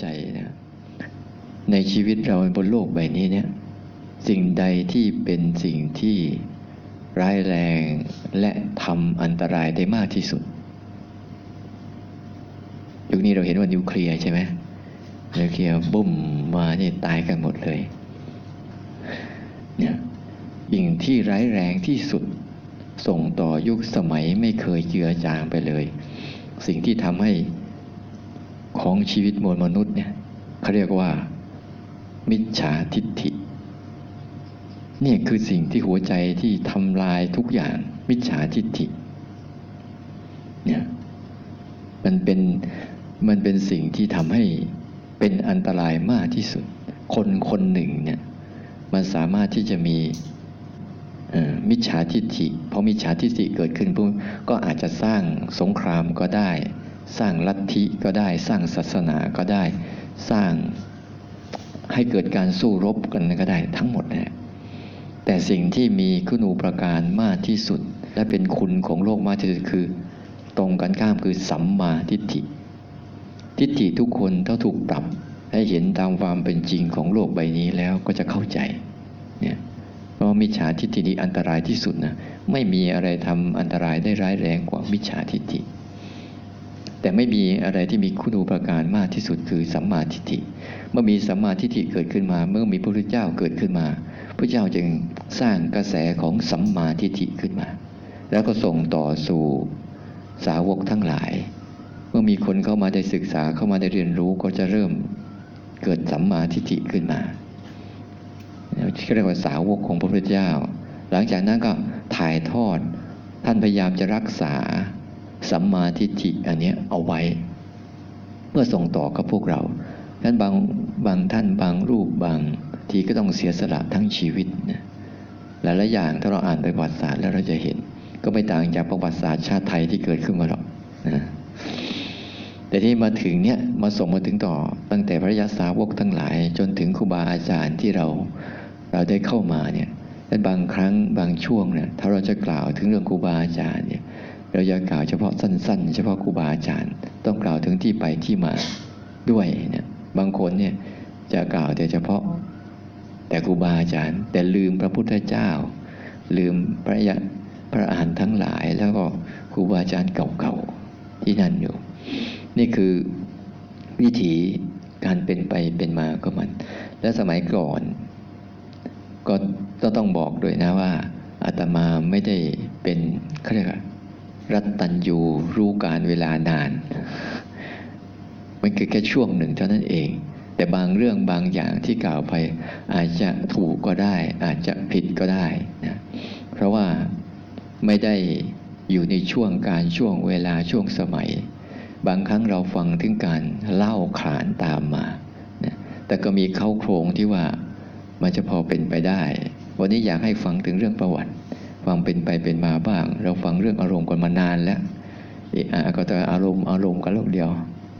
ใจนะในชีวิตเราบนโลกใบนี้เนี่ย สิ่งใดที่เป็นสิ่งที่ร้ายแรงและทำอันตรายได้มากที่สุด ยุคนี้เราเห็นว่านิวเคลียร์ใช่ไหมนิวเคลียร์บุ่มมาเนี่ยตายกันหมดเลยเนี่ยสิ่งที่ร้ายแรงที่สุด ส่งต่อยุคสมัยไม่เคยเจือจางไปเลย สิ่งที่ทำให้ ของชีวิตมวลมนุษย์เนี่ยเขาเรียกว่า มิจฉาทิฏฐิเนี่ยคือสิ่งที่หัวใจที่ทำลายทุกอย่าง มิจฉาทิฏฐิเนี่ยมันเป็นมันเป็นสิ่งที่ทำให้เป็นอันตรายมากที่สุด คนคนหนึ่งเนี่ยมันสามารถที่จะมีมิจฉาทิฏฐิพราะมิจฉาทิฏฐิเกิดขึ้นปุ๊บก็อาจจะสร้างสงครามก็ได้ สร้างลัทธิก็ได้ สร้างศาสนาก็ได้ สร้างให้เกิดการสู้รบกันก็ได้ทั้งหมดนะแต่สิ่งที่มีคุณูประการมากที่สุด และเป็นคุณของโลกมากที่สุดคือ ตรงกันข้ามคือสัมมาทิฏฐิ ทิฏฐิทุกคนถ้าถูกปรับให้เห็นตามความเป็นจริงของโลกใบนี้แล้วก็จะเข้าใจเนี่ยเพราะมิจฉาทิฏฐินี้อันตรายที่สุดนะไม่มีอะไรทำอันตรายได้ร้ายแรงกว่ามิจฉาทิฏฐิ แต่ไม่มีอะไรที่มีคุณูปการมากที่สุดคือสัมมาทิฏฐิ เมื่อมีสัมมาทิฏฐิเกิดขึ้นมา เมื่อมีพระพุทธเจ้าเกิดขึ้นมาพระเจ้าจึงสร้างกระแสของสัมมาทิฏฐิขึ้นมา แล้วก็ส่งต่อสู่สาวกทั้งหลาย เมื่อมีคนเข้ามาได้ศึกษาเข้ามาได้เรียนรู้ก็จะเริ่มเกิดสัมมาทิฏฐิขึ้นมาเรียกว่าสาวกของพระพุทธเจ้า หลังจากนั้นก็ถ่ายทอดท่านพยายามจะรักษา สัมมาทิฏฐิอันนี้เอาไว้ เมื่อส่งต่อกับพวกเราท่านบางบางท่านบางรูปบางทีก็ต้องเสียสละทั้งชีวิตนะหลายๆอย่างถ้าเราอ่านประวัติศาสตร์แล้วเราจะเห็น ก็ไม่ต่างจากประวัติศาสตร์ชาติไทยที่เกิดขึ้นมาหรอกนะแต่ที่มาถึงเนี่ยมาส่งมาถึงต่อตั้งแต่พระยาสาวกทั้งหลาย จนถึงครูบาอาจารย์ที่เราเราได้เข้ามาเนี่ยแต่บางครั้งบางช่วงเนี่ยถ้าเราจะกล่าวถึงเรื่องครูบาอาจารย์เนี่ย เราจะกล่าวเฉพาะสั้น ๆ เฉพาะครูบาอาจารย์ ต้องกล่าวถึงที่ไปที่มาด้วยเนี่ยบางคนเนี่ยจะกล่าวแต่เฉพาะ แต่ครูบาอาจารย์ แต่ลืมพระพุทธเจ้า ลืมพระยะพระอาหารทั้งหลาย แล้วก็ครูบาอาจารย์เก่าๆที่นั่นอยู่ นี่คือวิถีการเป็นไปเป็นมาก็มัน และสมัยก่อน ก็ต้องบอกด้วยนะว่าอาตมาไม่ได้เป็นเขาเรียก รัตตัญยูรู้การเวลานาน มันคือแค่ช่วงหนึ่งเท่านั้นเอง แต่บางเรื่องบางอย่างที่กล่าวไป อาจจะถูกก็ได้ อาจจะผิดก็ได้นะเพราะว่าไม่ได้อยู่ในช่วงการช่วงเวลาช่วงสมัย บางครั้งเราฟังถึงการเล่าขานตามมานะแต่ก็มีเข้าโครงที่ว่ามันจะพอเป็นไปได้ วันนี้อยากให้ฟังถึงเรื่องประวัติ ความเป็นไปเป็นมาบ้าง เราฟังเรื่องอารมณ์กันมานานแล้วก็แต่อารมณ์อารมณ์กันลูกเดียว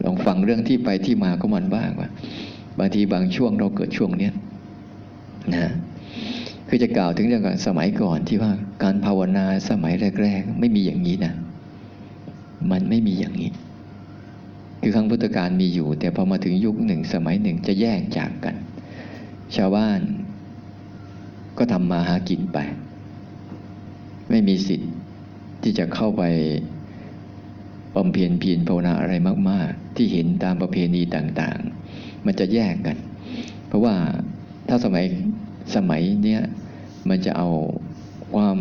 ลองฟังเรื่องที่ไปที่มาก็มันบ้างว่าบางทีบางช่วงเราเกิดช่วงเนี้ยนะคือจะกล่าวถึงเรื่องก่อนสมัยก่อนที่ว่าการภาวนาสมัยแรก ๆ ไม่มีอย่างนี้นะ มันไม่มีอย่างนี้ คือครั้งพุทธกาลมีอยู่ แต่พอมาถึงยุคหนึ่งสมัยหนึ่งจะแยกจากกัน ชาวบ้านก็ทำมาหากินไป ไม่มีสิทธิ์ที่จะเข้าไปบำเพ็ญเพียรภาวนาอะไรมาก ๆ ที่เห็นตามประเพณีต่างๆ มันจะแยกกัน เพราะว่าถ้าสมัยสมัยเนี้ยมันจะเอาความ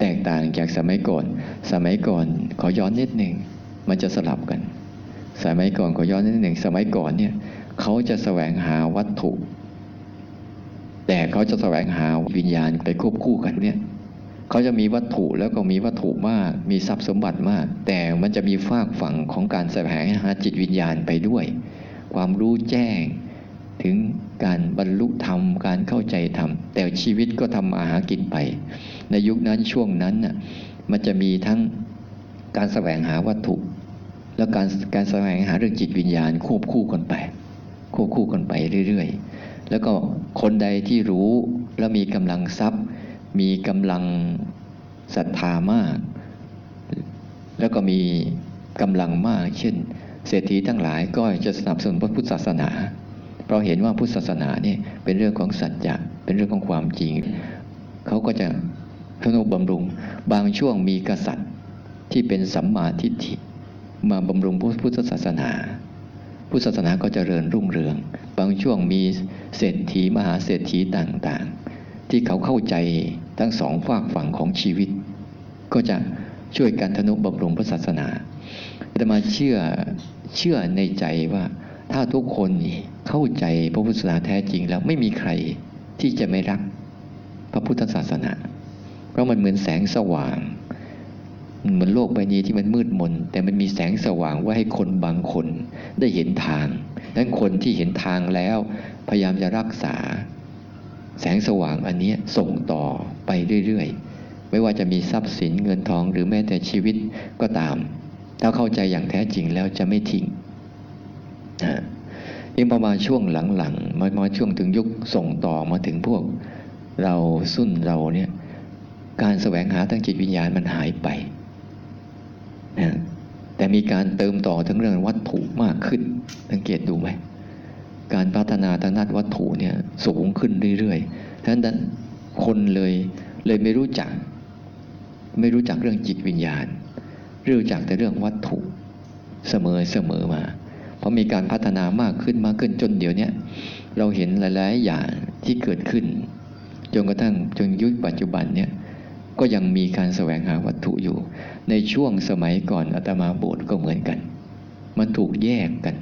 แตกต่างจากสมัยก่อน สมัยก่อนขอย้อนนิดหนึ่งมันจะสลับกัน สมัยก่อนขอย้อนนิดหนึ่งสมัยก่อนเนี่ยเขาจะแสวงหาวัตถุ แต่เขาจะแสวงหาวิญญาณไปควบคู่กันเนี่ย เขาจะมีวัตถุแล้วก็มีวัตถุมาก มีทรัพย์สมบัติมาก แต่มันจะมีฝากฝั่งของการแสวงหาจิตวิญญาณไปด้วย ความรู้แจ้ง ถึงการบรรลุธรรมการเข้าใจธรรมแต่ชีวิตก็ทำอาหากินไป ในยุคนั้นช่วงนั้นน่ะมันจะมีทั้งการแสวงหาวัตถุ แล้วการการแสวงหาเรื่องจิตวิญญาณควบคู่กันไป ควบคู่กันไปเรื่อยๆ แล้วก็คนใดที่รู้แล้วมีกำลังทรัพย์ มีกำลังศรัทธามาก แล้วก็มีกำลังมาก เช่น เศรษฐีทั้งหลายก็จะสนับสนุนพระพุทธศาสนา เพราะเห็นว่าพุทธศาสนาเนี่ยเป็นเรื่องของสัจจะเป็นเรื่องของความจริง เขาก็จะทนุบำรุง บางช่วงมีกษัตริย์ที่เป็นสัมมาทิฏฐิมาบำรุงพุทธศาสนา พุทธศาสนาก็จเจริญรุ่งเรือง บางช่วงมีเศรษฐีมหาเศรษฐีต่างๆ ที่เขาเข้าใจทั้งสองฝากฝั่งของชีวิต ก็จะช่วยกันทนุบำรุงพระศาสนาแต่มาเชื่อเชื่อในใจว่าถ้าทุกคนเข้าใจพระพุทธศาสนาแท้จริงแล้วไม่มีใครที่จะไม่รักพระพุทธศาสนา เพราะมันเหมือนแสงสว่างเหมือนโลกใบนี้ที่มันมืดมน แต่มันมีแสงสว่างไว้ให้คนบางคนได้เห็นทางดังนั้นคนที่เห็นทางแล้ว พยายามจะรักษา แสงสว่างอันนี้ส่งต่อไปเรื่อยๆ ไม่ว่าจะมีทรัพย์สินเงินทองหรือแม้แต่ชีวิตก็ตาม ถ้าเข้าใจอย่างแท้จริงแล้วจะไม่ทิ้งนะยิ่งประมาณช่วงหลังๆมามาช่วงถึงยุคส่งต่อมาถึงพวก เราสุ่นเราเนี่ยการแสวงหาทางจิตวิญญาณมันหายไปนะแต่มีการเติมต่อทั้งเรื่องวัตถุมากขึ้นสังเกตดูไหม การพัฒนาทางด้านวัตถุเนี่ยสูงขึ้นเรื่อยๆฉะนั้นคนเลยเลยไม่รู้จัก ไม่รู้จักเรื่องจิตวิญญาณ รู้จักแต่เรื่องวัตถุเสมอเสมอมา เพราะมีการพัฒนามากขึ้นมากขึ้นจนเดี๋ยวนี้เราเห็นหลายๆอย่างที่เกิดขึ้นจนกระทั่งจนยุคปัจจุบันเนี่ยก็ยังมีการแสวงหาวัตถุอยู่ ในช่วงสมัยก่อนอาตมาบวชก็เหมือนกัน มันถูกแยกกัน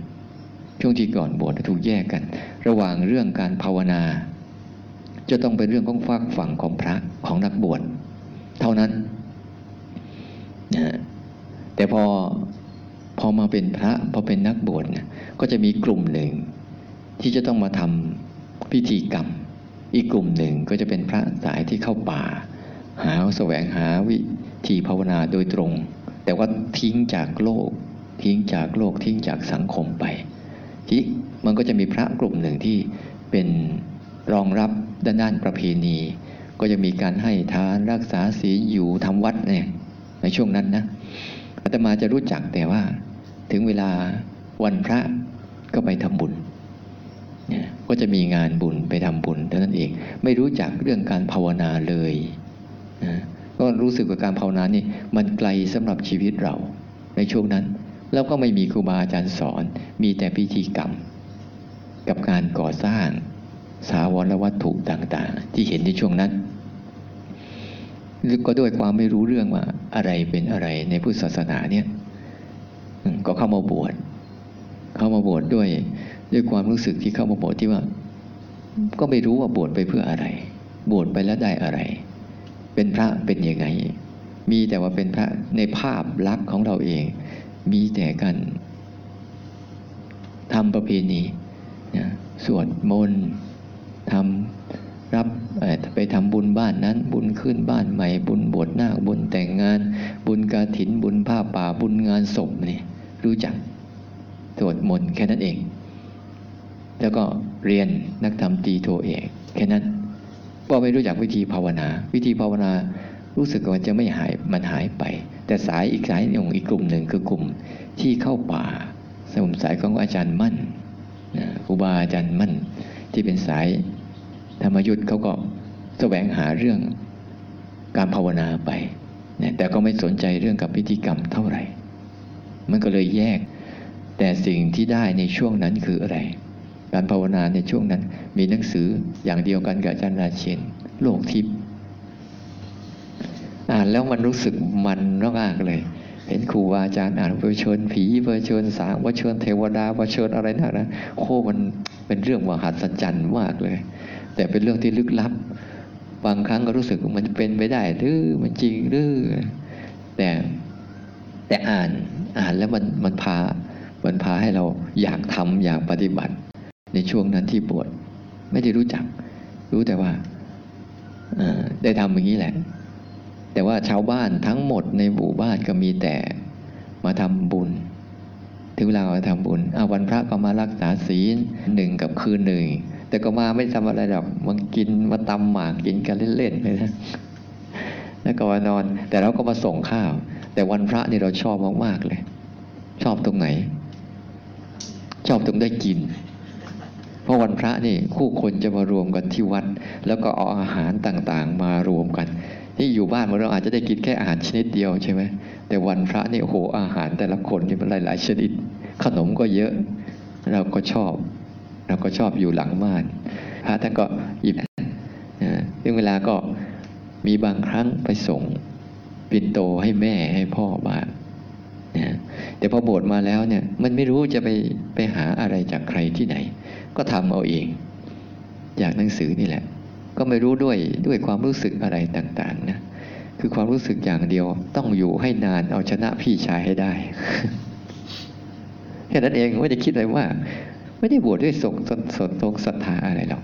ช่วงที่ก่อนบวชถูกแยกกัน ระหว่างเรื่องการภาวนา จะต้องเป็นเรื่องของฝากฝั่งของพระของนักบวชเท่านั้นนะแต่พอพอมาเป็นพระพอเป็นนักบวชนี่ยก็จะมีกลุ่มหนึ่ง ที่จะต้องมาทำพิธีกรรม อีกกลุ่มหนึ่งก็จะเป็นพระสายที่เข้าป่า หาแสวงหาวิธีภาวนาโดยตรง แต่ว่าทิ้งจากโลก ทิ้งจากโลกทิ้งจากสังคมไป ที่มันก็จะมีพระกลุ่มหนึ่งที่เป็นรองรับด้านด้านประเพณี ก็จะมีการให้ทานรักษาศีลอยู่ทำวัดเนี่ยในช่วงนั้นนะอาตมาจะรู้จักแต่ว่า ถึงเวลาวันพระก็ไปทำบุญเนี่ยก็จะมีงานบุญไปทำบุญเท่านั้นเอง ไม่รู้จักเรื่องการภาวนาเลยนะก็รู้สึกว่าการภาวนานี่มันไกลสำหรับชีวิตเราในช่วงนั้น แล้วก็ไม่มีครูบาอาจารย์สอน มีแต่พิธีกรรม กับการก่อสร้างสาวรวัตถุต่างๆ ที่เห็นในช่วงนั้นก็ด้วยความไม่รู้เรื่องว่าอะไรเป็นอะไรในพุทธศาสนาเนี่ยก็เข้ามาบวชเข้ามาบวชดด้วยด้วยความรู้สึกที่เข้ามาบวชที่ว่า ก็ไม่รู้ว่าบวชไปเพื่ออะไร บวชไปแล้วได้อะไร เป็นพระเป็นยังไง มีแต่ว่าเป็นพระในภาพลักษณ์ของเราเอง มีแต่กันทำประเพณีนะสวดมนต์ทำรับไปทำบุญบ้านนั้น บุญขึ้นบ้านใหม่ บุญบวชหน้าบุญแต่งงาน บุญกาถินบุญผ้าป่าบุญงานศพนี่รู้จักสวดมนต์แค่นั้นเอง แล้วก็เรียนนักธรรมตีโทเอกแค่นั้นก็ไม่รู้จักวิธีภาวนา วิธีภาวนา รู้สึกว่าจะไม่หายมันหายไป แต่สายอีกสายหนึ่งอีกกลุ่มหนึ่งคือกลุ่มที่เข้าป่าสมุนสายของอาจารย์มั่นครูบาอาจารย์มั่นที่เป็นสายธรรมยุทธ์เขาก็แสวงหาเรื่องการภาวนาไปแต่ก็ไม่สนใจเรื่องกับพิธีกรรมเท่าไหร่ มันก็เลยแยก แต่สิ่งที่ได้ในช่วงนั้นคืออะไร การภาวนาในช่วงนั้นมีหนังสืออย่างเดียวกันกับอาจารย์ราเชนโลกทิพย์ อ่านแล้วมันรู้สึกมันมากเลย เห็นครูอาจารย์อ่านเวอร์ชน ผีเวอร์ชนสางเวอร์ชนเทวดาเวอร์ชนอะไรนักนะโคมันเป็นเรื่องมหัศจรรย์มากเลย แต่เป็นเรื่องที่ลึกลับ บางครั้งก็รู้สึกมันเป็นไปได้หรือมันจริงหรือแต่แต่อ่านอ่านแล้วมันมันพามันพาให้เราอยากทำอยากปฏิบัติ ในช่วงนั้นที่บวชไม่ได้รู้จัก รู้แต่ว่าได้ทำอย่างนี้แหละ แต่ว่าชาวบ้านทั้งหมดในหมู่บ้านก็มีแต่มาทำบุญ ถึงเวลามาทำบุญอาวันพระก็มารักษาศีลหนึ่งกับคืนหนึ่ง แต่ก็มาไม่ทำอะไรหรอกมากินมาตำหมากกินกันเล่นๆเลยนะแล้วก็มานอน แต่เราก็มาส่งข้าว แต่วันพระนี่เราชอบมากๆเลย ชอบตรงไหน ชอบตรงได้กินเพราะวันพระนี่คู่คนจะมารวมกันที่วัด แล้วก็เอาอาหารต่างๆ มารวมกัน ที่อยู่บ้านเราอาจจะได้กินแค่อาหารชนิดเดียวใช่ไหมแต่วันพระนี่โอ้โหอาหารแต่ละคนนี่มันหลาย ๆ ชนิด ขนมก็เยอะเราก็ชอบ เราก็ชอบอยู่หลังม่านพระท่านก็หยิบนะซึ่งเวลาก็มีบางครั้งไปส่งปิ่นโตให้แม่ให้พ่อบ้างนะแต่พอบวชมาแล้วเนี่ยมันไม่รู้จะไปไปหาอะไรจากใครที่ไหน ก็ทำเอาเอง จากหนังสือนี่แหละ ก็ไม่รู้ด้วยด้วยความรู้สึกอะไรต่างๆนะคือความรู้สึกอย่างเดียวต้องอยู่ให้นานเอาชนะพี่ชายให้ได้แค่นั้นเองไม่ได้คิดอะไรว่า ไม่ได้บวชด้วยสงสดสดตรงศรัทธาอะไรหรอก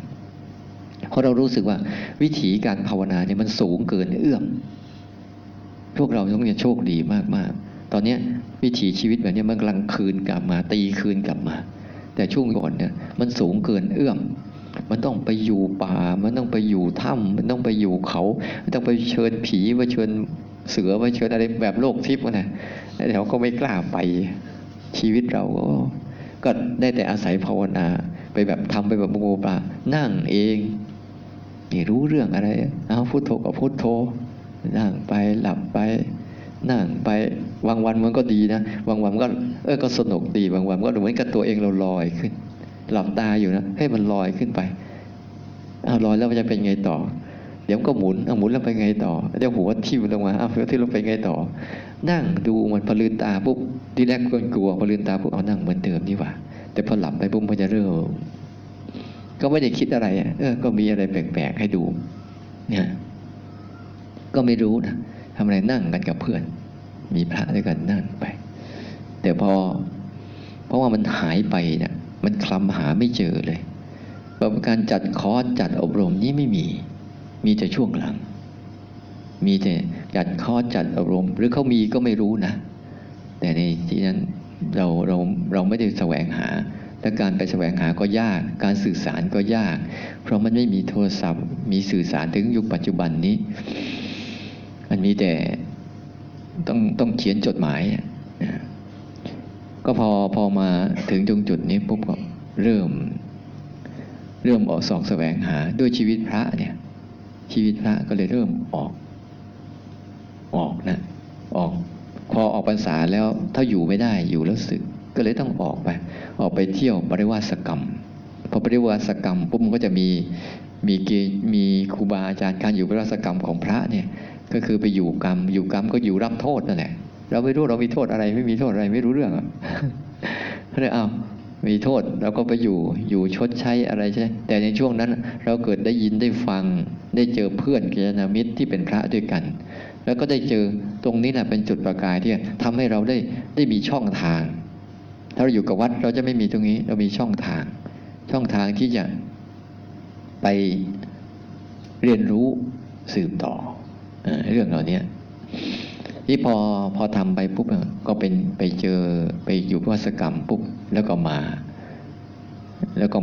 เพราะเรารู้สึกว่าวิถีการภาวนาเนี่ยมันสูงเกินเอื้อมพวกเราต้องจะโชคดีมากๆ ตอนนี้วิถีชีวิตแบบนี้มันกำลังคืนกลับมาตีคืนกลับมา แต่ช่วงก่อนเนี่ยมันสูงเกินเอื้อม มันต้องไปอยู่ป่า มันต้องไปอยู่ถ้ำมันต้องไปอยู่เขา มันต้องไปเชิญผีไปเชิญเสือไปเชิญอะไรแบบโลกทิพย์นะแต่เราก็ไม่กล้าไปชีวิตเราก็ ก็ได้แต่อาศัยภาวนา ไปแบบทำไปแบบโมปลานั่งเองนี่รู้เรื่องอะไรเอาพุโทโธกับพุโทโธ นั่งไปหลับไป นั่งไปบางวันมันก็ดีนะบางวันก็เออก็สนุกดีบางวันก็เหมือนกับตัวเองเราลอยขึ้น หลับตาอยู่นะให้มันลอยขึ้นไปเอาลอยแล้วมันจะเป็นไงต่อ เดี๋ยวก็หมุนเอาหมุนแล้วไปไงต่อเดี๋ยวหัวทิ่มลงมาเอาหัวทิ่มลงไปไงต่อ นั่งดูมันพลืนตาปุ๊บทีแรกก็กลัวพลืนตาปุ๊บเอานั่งเหมือนเดิมนี่หว่า แต่พอหลับไปปุ๊บมันจะเริ่มก็ไม่ได้คิดอะไรอะเออ ก็มีอะไรแปลกๆให้ดู เนี่ย ก็ไม่รู้นะทำอะไรนั่งกันกับเพื่อน มีพระด้วยกันนั่งไป แต่พอ เพราะว่ามันหายไปเนี่ย มันคลำหาไม่เจอเลยการจัดคอร์สจัดอบรมนี้ไม่มี มีแต่ช่วงหลัง มีแต่จัดคอร์สจัดอบรม หรือเขามีก็ไม่รู้นะ แต่ในที่นั้นเราเราเราไม่ได้แสวงหาและการไปแสวงหาก็ยาก การสื่อสารก็ยาก เพราะมันไม่มีโทรศัพท์ มีสื่อสารถึงยุคปัจจุบันนี้ มันมีแต่ต้องต้องเขียนจดหมายนะ ก็พอพอมาถึงตรงจุดนี้ปุ๊บก็เริ่ม เริ่มออกสองแสวงหาด้วยชีวิตพระเนี่ย ชีวิตพระก็เลยเริ่มออก ออกนะ ออก พอออกพรรษาแล้วถ้าอยู่ไม่ได้อยู่แล้วสึก ก็เลยต้องออกไป ออกไปเที่ยวปริวาสกรรม พอปริวาสกรรมปุ๊บมันก็จะมีมีเกมีครูบาอาจารย์การอยู่ปริวาสกรรมของพระเนี่ย ก็คือไปอยู่กรรม อยู่กรรมก็อยู่รับโทษนั่นแหละ เราไม่รู้เรามีโทษอะไรไม่มีโทษอะไรไม่รู้เรื่องอะเลยเอามีโทษเราก็ไปอยู่อยู่ชดใช้อะไรใช่ แต่ในช่วงนั้นเราเกิดได้ยินได้ฟังได้เจอเพื่อนกิจนามิตรที่เป็นพระด้วยกัน แล้วก็ได้เจอตรงนี้แหละเป็นจุดประกายที่ทำให้เราได้ได้มีช่องทาง ถ้าเราอยู่กับวัดเราจะไม่มีตรงนี้ เรามีช่องทาง ช่องทางที่จะไปเรียนรู้สืบต่อเรื่องเหล่านี้ ที่พอพอทำไปปุ๊บก็เป็นไปเจอไปอยู่วัสกรรมปุ๊บแล้วก็มา แล้วก็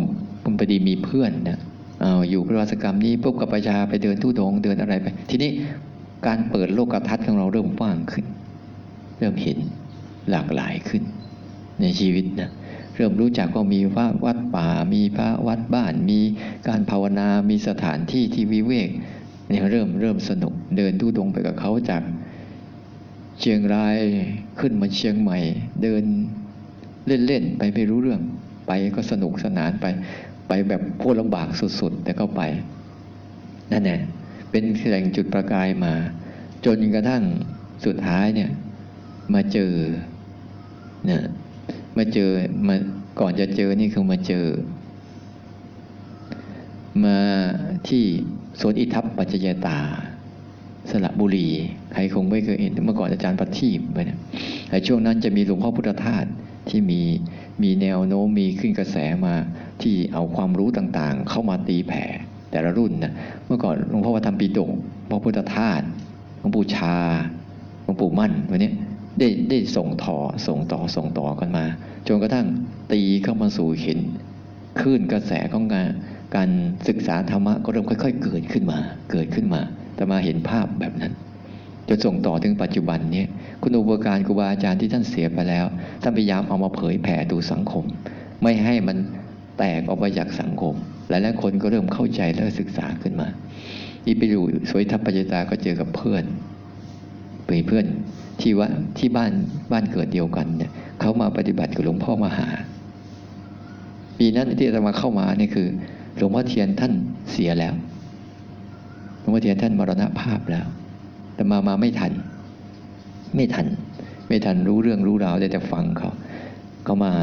พอดีมีเพื่อนนะเอาอยู่วัสกรรมนี้ปุ๊บกับประชาไปเดินทุดงเดินอะไรไป ทีนี้การเปิดโลกทัศน์ของเราเริ่มกว้างขึ้น เริ่มเห็นหลากหลายขึ้น ในชีวิตนะเริ่มรู้จักว่ามีพระวัดป่า มีพระวัดบ้าน มีการภาวนา มีสถานที่ที่วิเวกเนี่ยเริ่มเริ่มสนุกเดินทุดงไปกับเขาจาก เชียงรายขึ้นมาเชียงใหม่ เดินเล่นๆไปไม่รู้เรื่อง ไปก็สนุกสนานไป ไปแบบโคตรลำบากสุดๆ แต่ก็ไปนั่นแหละเป็นแหล่งจุดประกายมา จนกระทั่งสุดท้ายเนี่ย มาเจอเนี่ยมาเจอมาก่อนจะเจอนี่คือมาเจอ มาที่สวนอิทัปปัจจยตา สระบุรีใครคงไม่เคยเห็นเมื่อก่อนอาจารย์ปฏิบไปเนี่ยในช่วงนั้นจะมีหลวงพ่อพุทธทาสที่มีมีแนวโน้มมีขึ้นกระแสมาที่เอาความรู้ต่างๆ เข้ามาตีแผ่แต่ละรุ่นนะเมื่อก่อนหลวงพ่อวัฒนปีดกหลวงพระพุทธทาสหลวงปู่ชาหลวงปู่มั่นวันนี้ได้ได้ส่งต่อส่งต่อส่งต่อกันมาจนกระทั่งตีเข้ามาสู่เห็นคลื่นกระแสของงานการศึกษาธรรมะก็เริ่มค่อย ๆ เกิดขึ้นมาเกิดขึ้นมา ตมาเห็นภาพแบบนั้นจะส่งต่อถึงปัจจุบันนี้คุณอุปการครูบาอาจารย์ที่ท่านเสียไปแล้วท่านพยายามเอามาเผยแผ่ดูสังคม ไม่ให้มันแตกออกไปจากสังคม หลายๆคนก็เริ่มเข้าใจและศึกษาขึ้นมาที่ไปอยู่สวยทัพปัจจตาก็เจอกับเพื่อนเป็นเพื่อนที่ว่าที่บ้านบ้านเกิดเดียวกันเนี่ยเขามาปฏิบัติกับหลวงพ่อมหา ปีนั้นที่จะมาเข้ามาเนี่ยคือ หลวงพ่อเทียนท่านเสียแล้ว หลวงพ่อเทียนท่านมรณภาพแล้ว แต่มามาไม่ทัน ไม่ทัน ไม่ทันรู้เรื่องรู้ราวได้แต่ฟังเขาก็มา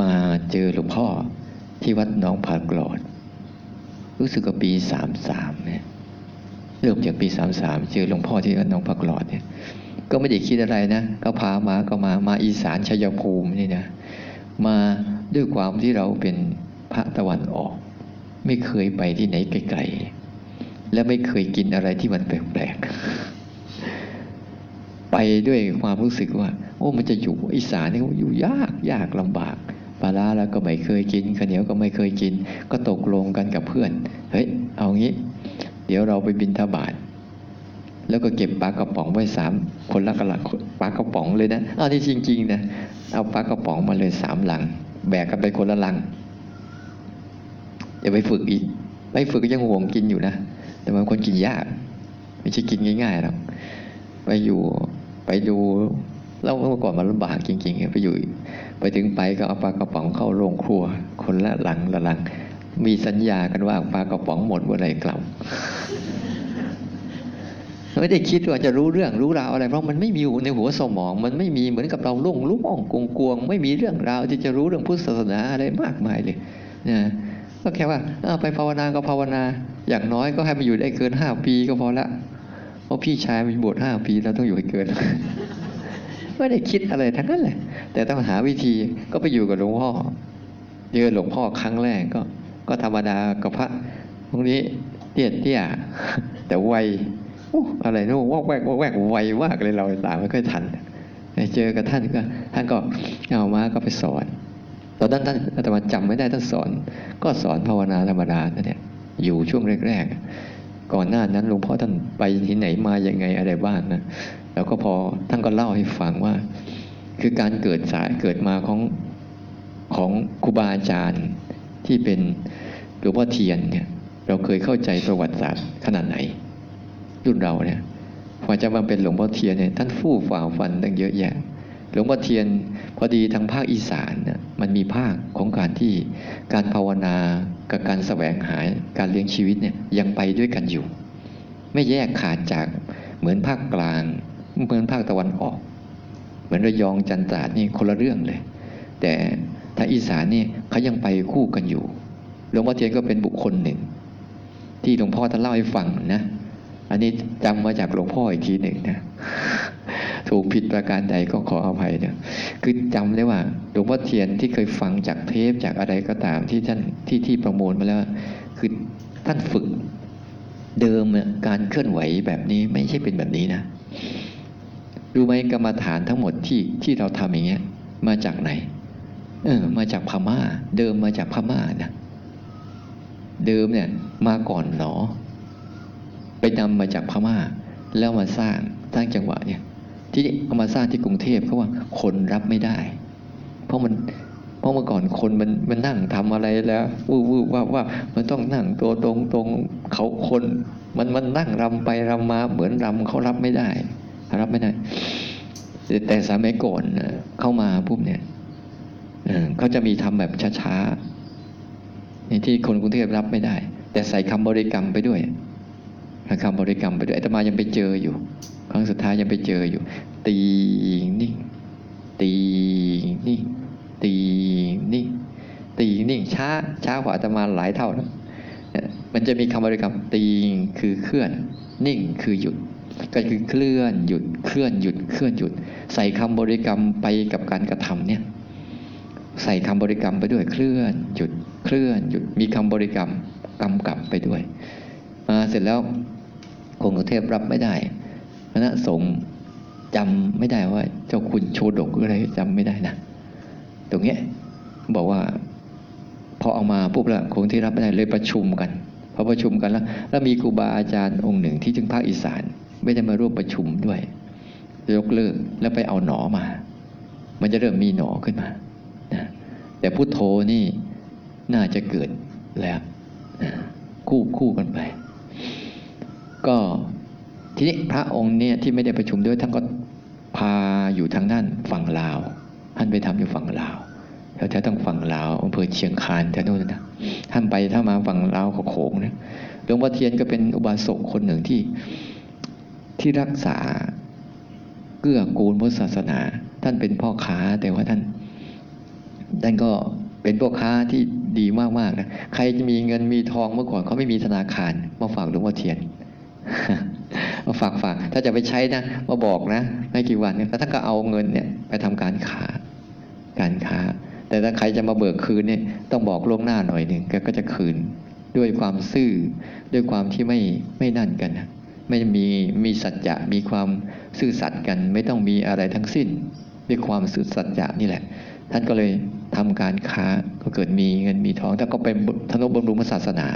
มาเจอหลวงพ่อที่วัดน้องผากลอด รู้สึกว่าปีสามสามเนี่ยเริ่มจากปีสามสามเจอหลวงพ่อที่วัดน้องผากลอดเนี่ย ก็ไม่ได้คิดอะไรนะก็พามาก็มามาอีสานชัยภูมินี่นะมาด้วยความที่เราเป็นพระตะวันออก ไม่เคยไปที่ไหนไกลๆ และไม่เคยกินอะไรที่มันแปลกๆไปด้วยความรู้สึกว่า โอ้มันจะอยู่อีสานนี่อยู่ยากยากลำบากปลาลาแล้วก็ไม่เคยกินข้าวเหนียวก็ไม่เคยกิน ก็ตกลงกันกับเพื่อน เฮ้ย เอางี้ เดี๋ยวเราไปบินทบาทแล้วก็เก็บปลากระป๋องไว้สามคนละกระลังปลากระป๋องเลยนะเอาที่จริง ๆ นะ เอาปลากระป๋องมาเลยสามหลัง แบกกันไปคนละลังอย่าไปฝึกอีก ไปฝึกก็ยังห่วงกินอยู่นะ แต่บางคนกินยาก ไม่ใช่กินง่ายๆหรอกไปอยู่ไปดูแล้วเมื่อก่อนมันลำบากจริงๆไปอยู่ ไปถึงไปก็เอาปลากระป๋องเข้าโรงครัว คนละหลังละหลัง มีสัญญากันว่าปลากระป๋องหมดเมื่อไรกลับไม่ได้คิดว่าจะรู้เรื่องรู้ราวอะไร เพราะมันไม่มีในหัวสมอง มันไม่มีเหมือนกับเราลุ่งลุ่งกงกวง ไม่มีเรื่องราวที่จะรู้เรื่องพุทธศาสนาอะไรมากมายเลยนะ ก็แค่ว่าไปภาวนาก็ภาวนา อย่างน้อยก็ให้มันอยู่ได้เกินห้าปีก็พอละเพราะพี่ชายมันบวชห้าปีเราต้องอยู่ให้เกินไม่ได้คิดอะไรทั้งนั้นเลยแต่ต้องหาวิธีก็ไปอยู่กับหลวงพ่อเจอหลวงพ่อครั้งแรกก็ ก็ธรรมดากับพระตรงนี้เตี้ยเตี้ยแต่ไวอะไรนู่นวอกแวกวอกแวกไวมากเลยเราตามไม่ค่อยทัน เจอกับท่านก็ท่านก็เอามาก็ไปสอน ตอนนั้นท่านอาตมาจำไม่ได้ท่านสอน ก็สอนภาวนาธรรมดาเนี่ยอยู่ช่วงแรกๆ ก่อนหน้านั้นหลวงพ่อท่านไปที่ไหนมาอย่างไงอะไรบ้างนะแล้วก็พอท่านก็เล่าให้ฟังว่า คือการเกิดสายเกิดมาของของครูบาอาจารย์ที่เป็นหลวงพ่อเทียนเนี่ยเราเคยเข้าใจประวัติศาสตร์ขนาดไหน รุ่นเราเนี่ยพอจะมาเป็นหลวงพ่อเทียนเนี่ยท่านฟู่ฝ่าฟันตั้งเยอะแยะ หลวงพ่อเทียนพอดีทางภาคอีสานเนี่ย มันมีภาคของการที่การภาวนากับการแสวงหาการเลี้ยงชีวิตเนี่ยยังไปด้วยกันอยู่ ไม่แยกขาดจากเหมือนภาคกลาง เหมือนภาคตะวันออก เหมือนระยองจันทราดนี่คนละเรื่องเลย แต่ถ้าอีสานนี่เขายังไปคู่กันอยู่หลวงพ่อเทียนก็เป็นบุคคลหนึ่ง ที่หลวงพ่อท่านเล่าให้ฟังนะ อันนี้จำมาจากหลวงพ่ออีกทีหนึ่งนะถูกผิดประการใดก็ขออภัยเนี่ยคือจำได้ว่าหลวงพ่อเทียนที่เคยฟังจากเทปจากอะไรก็ตามที่ท่านที่ที่ประมวลมาแล้ว คือท่านฝึกเดิมการเคลื่อนไหวแบบนี้ไม่ใช่เป็นแบบนี้นะรู้ไหมกรรมฐานทั้งหมดที่ที่เราทำอย่างเงี้ย มาจากไหน เออ มาจากพม่า เดิมมาจากพม่านะเดิมเนี่ย มาก่อนหนอ ไปนำมาจากพม่า แล้วมาสร้างสร้างจังหวะเนี่ยที่เอามาสร้างที่กรุงเทพเพราะว่าคนรับไม่ได้ เพราะมันเพราะเมื่อก่อนคนมันมันนั่งทำอะไรแล้ววู้วู้ว่าว่ามันต้องนั่งตัวตรงตรงเขาคนมันมันนั่งรำไปรำมาเหมือนรำเขารับไม่ได้ รับไม่ได้ แต่สมัยก่อนเข้ามาปุ๊บเนี่ยเขาจะมีทำแบบช้าๆที่คนกรุงเทพรับไม่ได้ แต่ใส่คำบริกรรมไปด้วย คำบริกรรมไปด้วยอาตมายังไปเจออยู่ ครั้งสุดท้ายยังไปเจออยู่ ตีนิ่งตีนิ่งตีนิ่งตีนิ่งช้าช้ากว่าอาตมาหลายเท่านะมันจะมีคำบริกรรมตีคือเคลื่อน นิ่งคือหยุด ก็คือเคลื่อนหยุดเคลื่อนหยุดเคลื่อนหยุด ใส่คำบริกรรมไปกับการกระทำเนี่ยใส่คำบริกรรมไปด้วยเคลื่อนหยุดเคลื่อนหยุดมีคำบริกรรมกำกับไปด้วยมาเสร็จแล้ว องค์เทพรับไม่ได้คณะสงฆ์จำไม่ได้ว่า เจ้าคุณโชดกอะไรจำไม่ได้นะตรงเนี้ยบอกว่า พอเอามาปุ๊บแล้วคงที่รับไม่ได้เลยประชุมกันพอประชุมกันแล้ว แล้วมีครูบาอาจารย์องค์หนึ่งที่ถึงภาคอีสาน ไม่ได้มาร่วมประชุมด้วย ยกเลิกแล้วไปเอาหนอมา มันจะเริ่มมีหนอขึ้นมานะแต่พุทโธนี่น่าจะเกิดแล้วคู่คู่กันไป ก็ทีนี้พระองค์เนี่ยที่ไม่ได้ประชุมด้วยท่านก็พาอยู่ทางด้านฝั่งลาว ท่านไปทำอยู่ฝั่งลาวแถวๆต้องฝั่งลาวอำเภอเชียงคานแถวนู้นนะท่านไปถ้ามาฝั่งลาวก็โขงนะหลวงพ่อเทียนก็เป็นอุบาสกคนหนึ่งที่ที่รักษาเกื้อกูลพุทธศาสนา ท่านเป็นพ่อค้าแต่ว่าท่านท่านก็เป็นพ่อค้าที่ดีมากๆนะใครจะมีเงินมีทองเมื่อก่อนเขาไม่มีธนาคารมาฝากหลวงพ่อเทียน มาฝากฝากถ้าจะไปใช้นะมาบอกนะ ไม่กี่วันเนี่ยแล้วท่านก็เอาเงินเนี่ยไปทำการค้า การค้า แต่ถ้าใครจะมาเบิกคืนเนี่ยต้องบอกล่วงหน้าหน่อยหนึ่งแกก็จะคืน ด้วยความซื่อ ด้วยความที่ไม่ไม่นั่นกันนะไม่มีมีสัจจะมีความซื่อสัตย์กัน ไม่ต้องมีอะไรทั้งสิ้น ด้วยความซื่อสัจจะนี่แหละ ท่านก็เลยทำการค้าก็เกิดมีเงินมีทอง แต่ก็เป็นธนุบำรุงศาสนา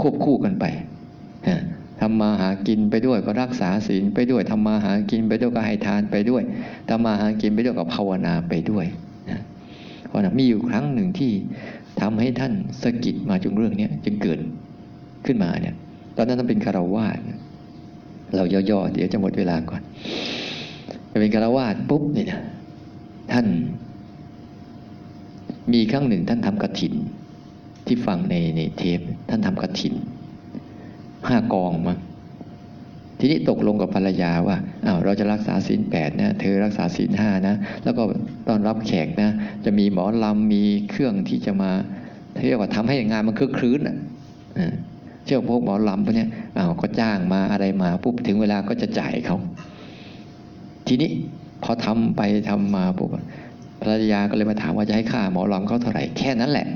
ควบคู่กันไป ทำมาหากินไปด้วยก็รักษาศีลไปด้วยทำมาหากินไปด้วยก็ให้ทานไปด้วยทำมาหากินไปด้วยก็ภาวนาไปด้วยนะเพราะนะมีอยู่ครั้งหนึ่งที่ทำให้ท่านสะกิดมาจงเรื่องนี้จึงเกิดขึ้นมาเนี่ย ตอนนั้นท่านเป็นคารวาสเราย่อๆเดี๋ยวจะหมดเวลาก่อนเป็นคารวาสปุ๊บเนี่ยท่าน มีครั้งหนึ่งท่านทำกระถิน ที่ฟังในในเทปท่านทำกระถิน ห้ากองมาทีนี้ตกลงกับภรรยาว่าอ้าวเราจะรักษาศีลแปดนะเธอรักษาศีลห้านะแล้วก็ตอนรับแขกนะ จะมีหมอลำมีเครื่องที่จะมาเรียกว่าทำให้งานมันคึกคืนอะเชื่อพวกหมอลำพวกนี้อ้าวก็จ้างมาอะไรมาปุ๊บถึงเวลาก็จะจ่ายเขาทีนี้พอทำไปทำมาปุ๊บภรรยาก็เลยมาถามว่าจะให้ค่าหมอลำเขาเท่าไหร่แค่นั้นแหละ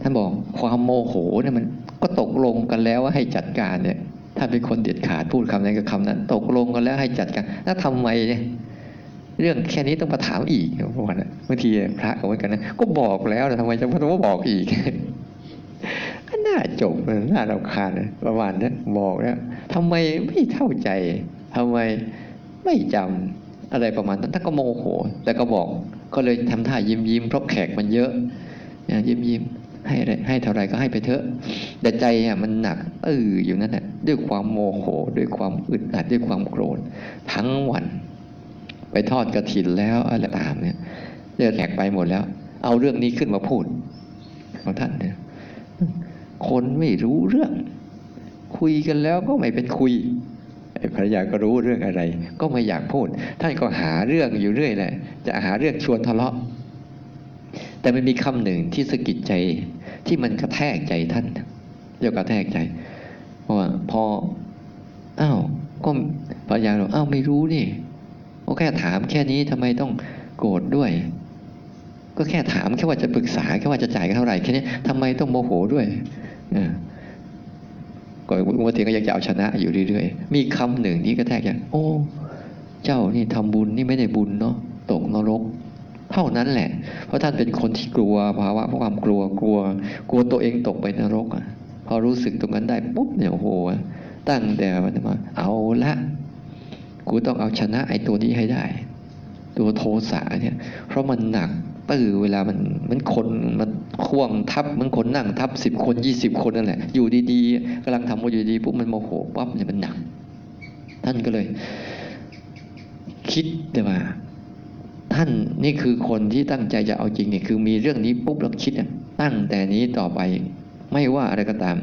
ท่านบอกความโมโหเนี่ยมัน ก็ตกลงกันแล้วว่าให้จัดการเนี่ยถ้าเป็นคนเด็ดขาดพูดคำนั้นกับคำนั้น ตกลงกันแล้วให้จัดการแล้วทำไมเนี่ยเรื่องแค่นี้ต้องมาถามอีกเพราะว่าบางทีพระเหมือนกันนะก็บอกแล้วแต่ทำไมจะต้องมาบอกอีกก็น่าจบน่าราคาญประมาณนั้นบอกแล้วทำไมไม่เข้าใจทำไมไม่จำอะไรประมาณนั้นท่านก็โมโหแล้วก็บอก ก็เลยทำท่ายิ้มยิ้มเพราะแขกมันเยอะยิ้มยิ้ม ให้ให้เท่าไรก็ให้ไปเถอะ แต่ใจอะมันหนักเอออยู่นั่นแหละด้วยความโมโห ด้วยความอึดอัดด้วยความโกรธ ทั้งวัน ไปทอดกระถินแล้วอะไรตามเนี่ยเลือดแหกไปหมดแล้ว เอาเรื่องนี้ขึ้นมาพูดของท่านเนี่ยคนไม่รู้เรื่อง คุยกันแล้วก็ไม่เป็นคุยภรรยาก็รู้เรื่องอะไร ก็ไม่อยากพูด ท่านก็หาเรื่องอยู่เรื่อยแหละจะหาเรื่องชวนทะเลาะ แต่มันมีคำหนึ่งที่สะกิดใจที่มันกระแทกใจท่านเรียกกระแทกใจ เพราะว่าพออ้าวก็ภรรยาบอกอ้าวไม่รู้นี่ก็แค่ถามแค่นี้ทำไมต้องโกรธด้วย ก็แค่ถามแค่ว่าจะปรึกษาแค่ว่าจะจ่ายเท่าไหร่แค่นี้ทำไมต้องโมโหด้วยอก็วันทีก็ยังจะเอาชนะอยู่เรื่อยๆมีคำหนึ่งที่กระแทกอย่างโอ้ เจ้านี่ทำบุญนี่ไม่ได้บุญเนาะตกนรก เท่านั้นแหละ เพราะท่านเป็นคนที่กลัวภาวะความกลัวกลัว กลัวตัวเองตกไปนรกอะพอรู้สึกตรงนั้นได้ปุ๊บเนี่ยโอ้โหตั้งแต่มันมา เอาละกูต้องเอาชนะไอ้ตัวนี้ให้ได้ ตัวโทสะเนี่ย เพราะมันหนักตื้อเวลามันมันคนมันควงทับมันคนนั่งทับสิบคนยี่สิบคนนั่นแหละ อยู่ดีๆกำลังทำอยู่ดีปุ๊บมันโมโหปั๊บเนี่ยมันหนัก ท่านก็เลย คิดแต่ว่า ท่านนี่คือคนที่ตั้งใจจะเอาจริงเนี่ยคือมีเรื่องนี้ปุ๊บแล้วคิดตั้งแต่นี้ต่อไป ไม่ว่าอะไรก็ตาม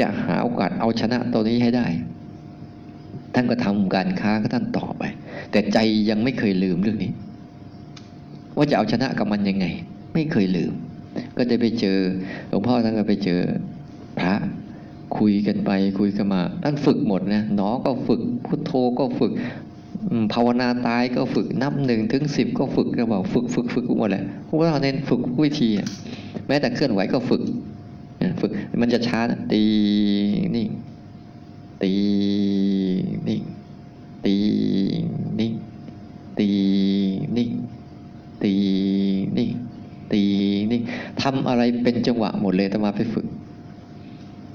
จะหาโอกาสเอาชนะตัวนี้ให้ได้ ท่านก็ทำการค้าก็ท่านต่อไป แต่ใจยังไม่เคยลืมเรื่องนี้ ว่าจะเอาชนะกับมันยังไง ไม่เคยลืม ก็จะไปเจอหลวงพ่อท่านก็ไปเจอพระคุยกันไปคุยกันมาท่านฝึกหมดนะหนอก็ฝึกพุทโธก็ฝึก ภาวนาตายก็ฝึกนับหนึ่งถึงสิบก็ฝึกก็บอกฝึกฝึกฝึกหมดเลยพวกเราเน้นฝึกวิธี แม้แต่เคลื่อนไหวก็ฝึกฝึกมันจะช้าตีนิ่งตีนิ่งตีนิ่งตีนิ่งตีนิ่งตีนิ่งทำอะไรเป็นจังหวะหมดเลยต่มาไปฝึก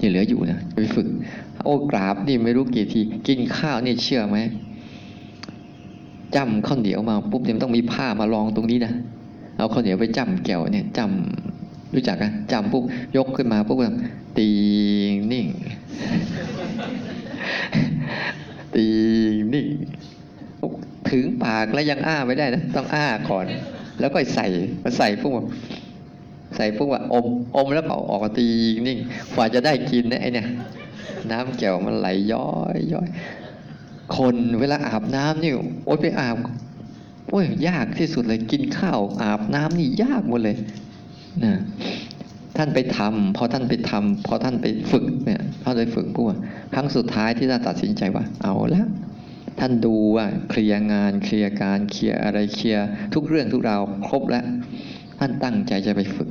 ยังเหลืออยู่นะไปฝึก โอ้กราบนี่ไม่รู้กี่ที กินข้าวนี่เชื่อไหม จ้ำข้าวเหนียวมาปุ๊บเนี่ยต้องมีผ้ามารองตรงนี้นะเอาข้าวเหนียวไปจ้ำแก้วเนี่ยจ้ำรู้จักกันจ้ำปุ๊บยกขึ้นมาปุ๊บตีนิ่ง ตีนิ่งถึงปากแล้วยังอ้าไม่ได้นะต้องอ้าก่อน แล้วก็ใส่มาใส่ปุ๊บใส่ปุ๊บว่าอมอมแล้วก็ออกตีนิ่งกว่าจะได้กินนะไอเนี่ยน้ำแก้วมันไหลย้อยย้อย คนเวลาอาบน้ำนี่โอ๊ยไปอาบโอ้ยยากที่สุดเลยกินข้าวอาบน้ำนี่ยากหมดเลยนะท่านไปทำพอท่านไปทำพอท่านไปฝึกเนี่ยท่านไปฝึกปุ๊บครั้งสุดท้ายที่ท่านตัดสินใจว่า เอาล้วท่านดูว่าเคลียร์งานเคลียร์การเคลียร์อะไรเคลียร์ทุกเรื่องทุกราวครบแล้ว ท่านตั้งใจจะไปฝึก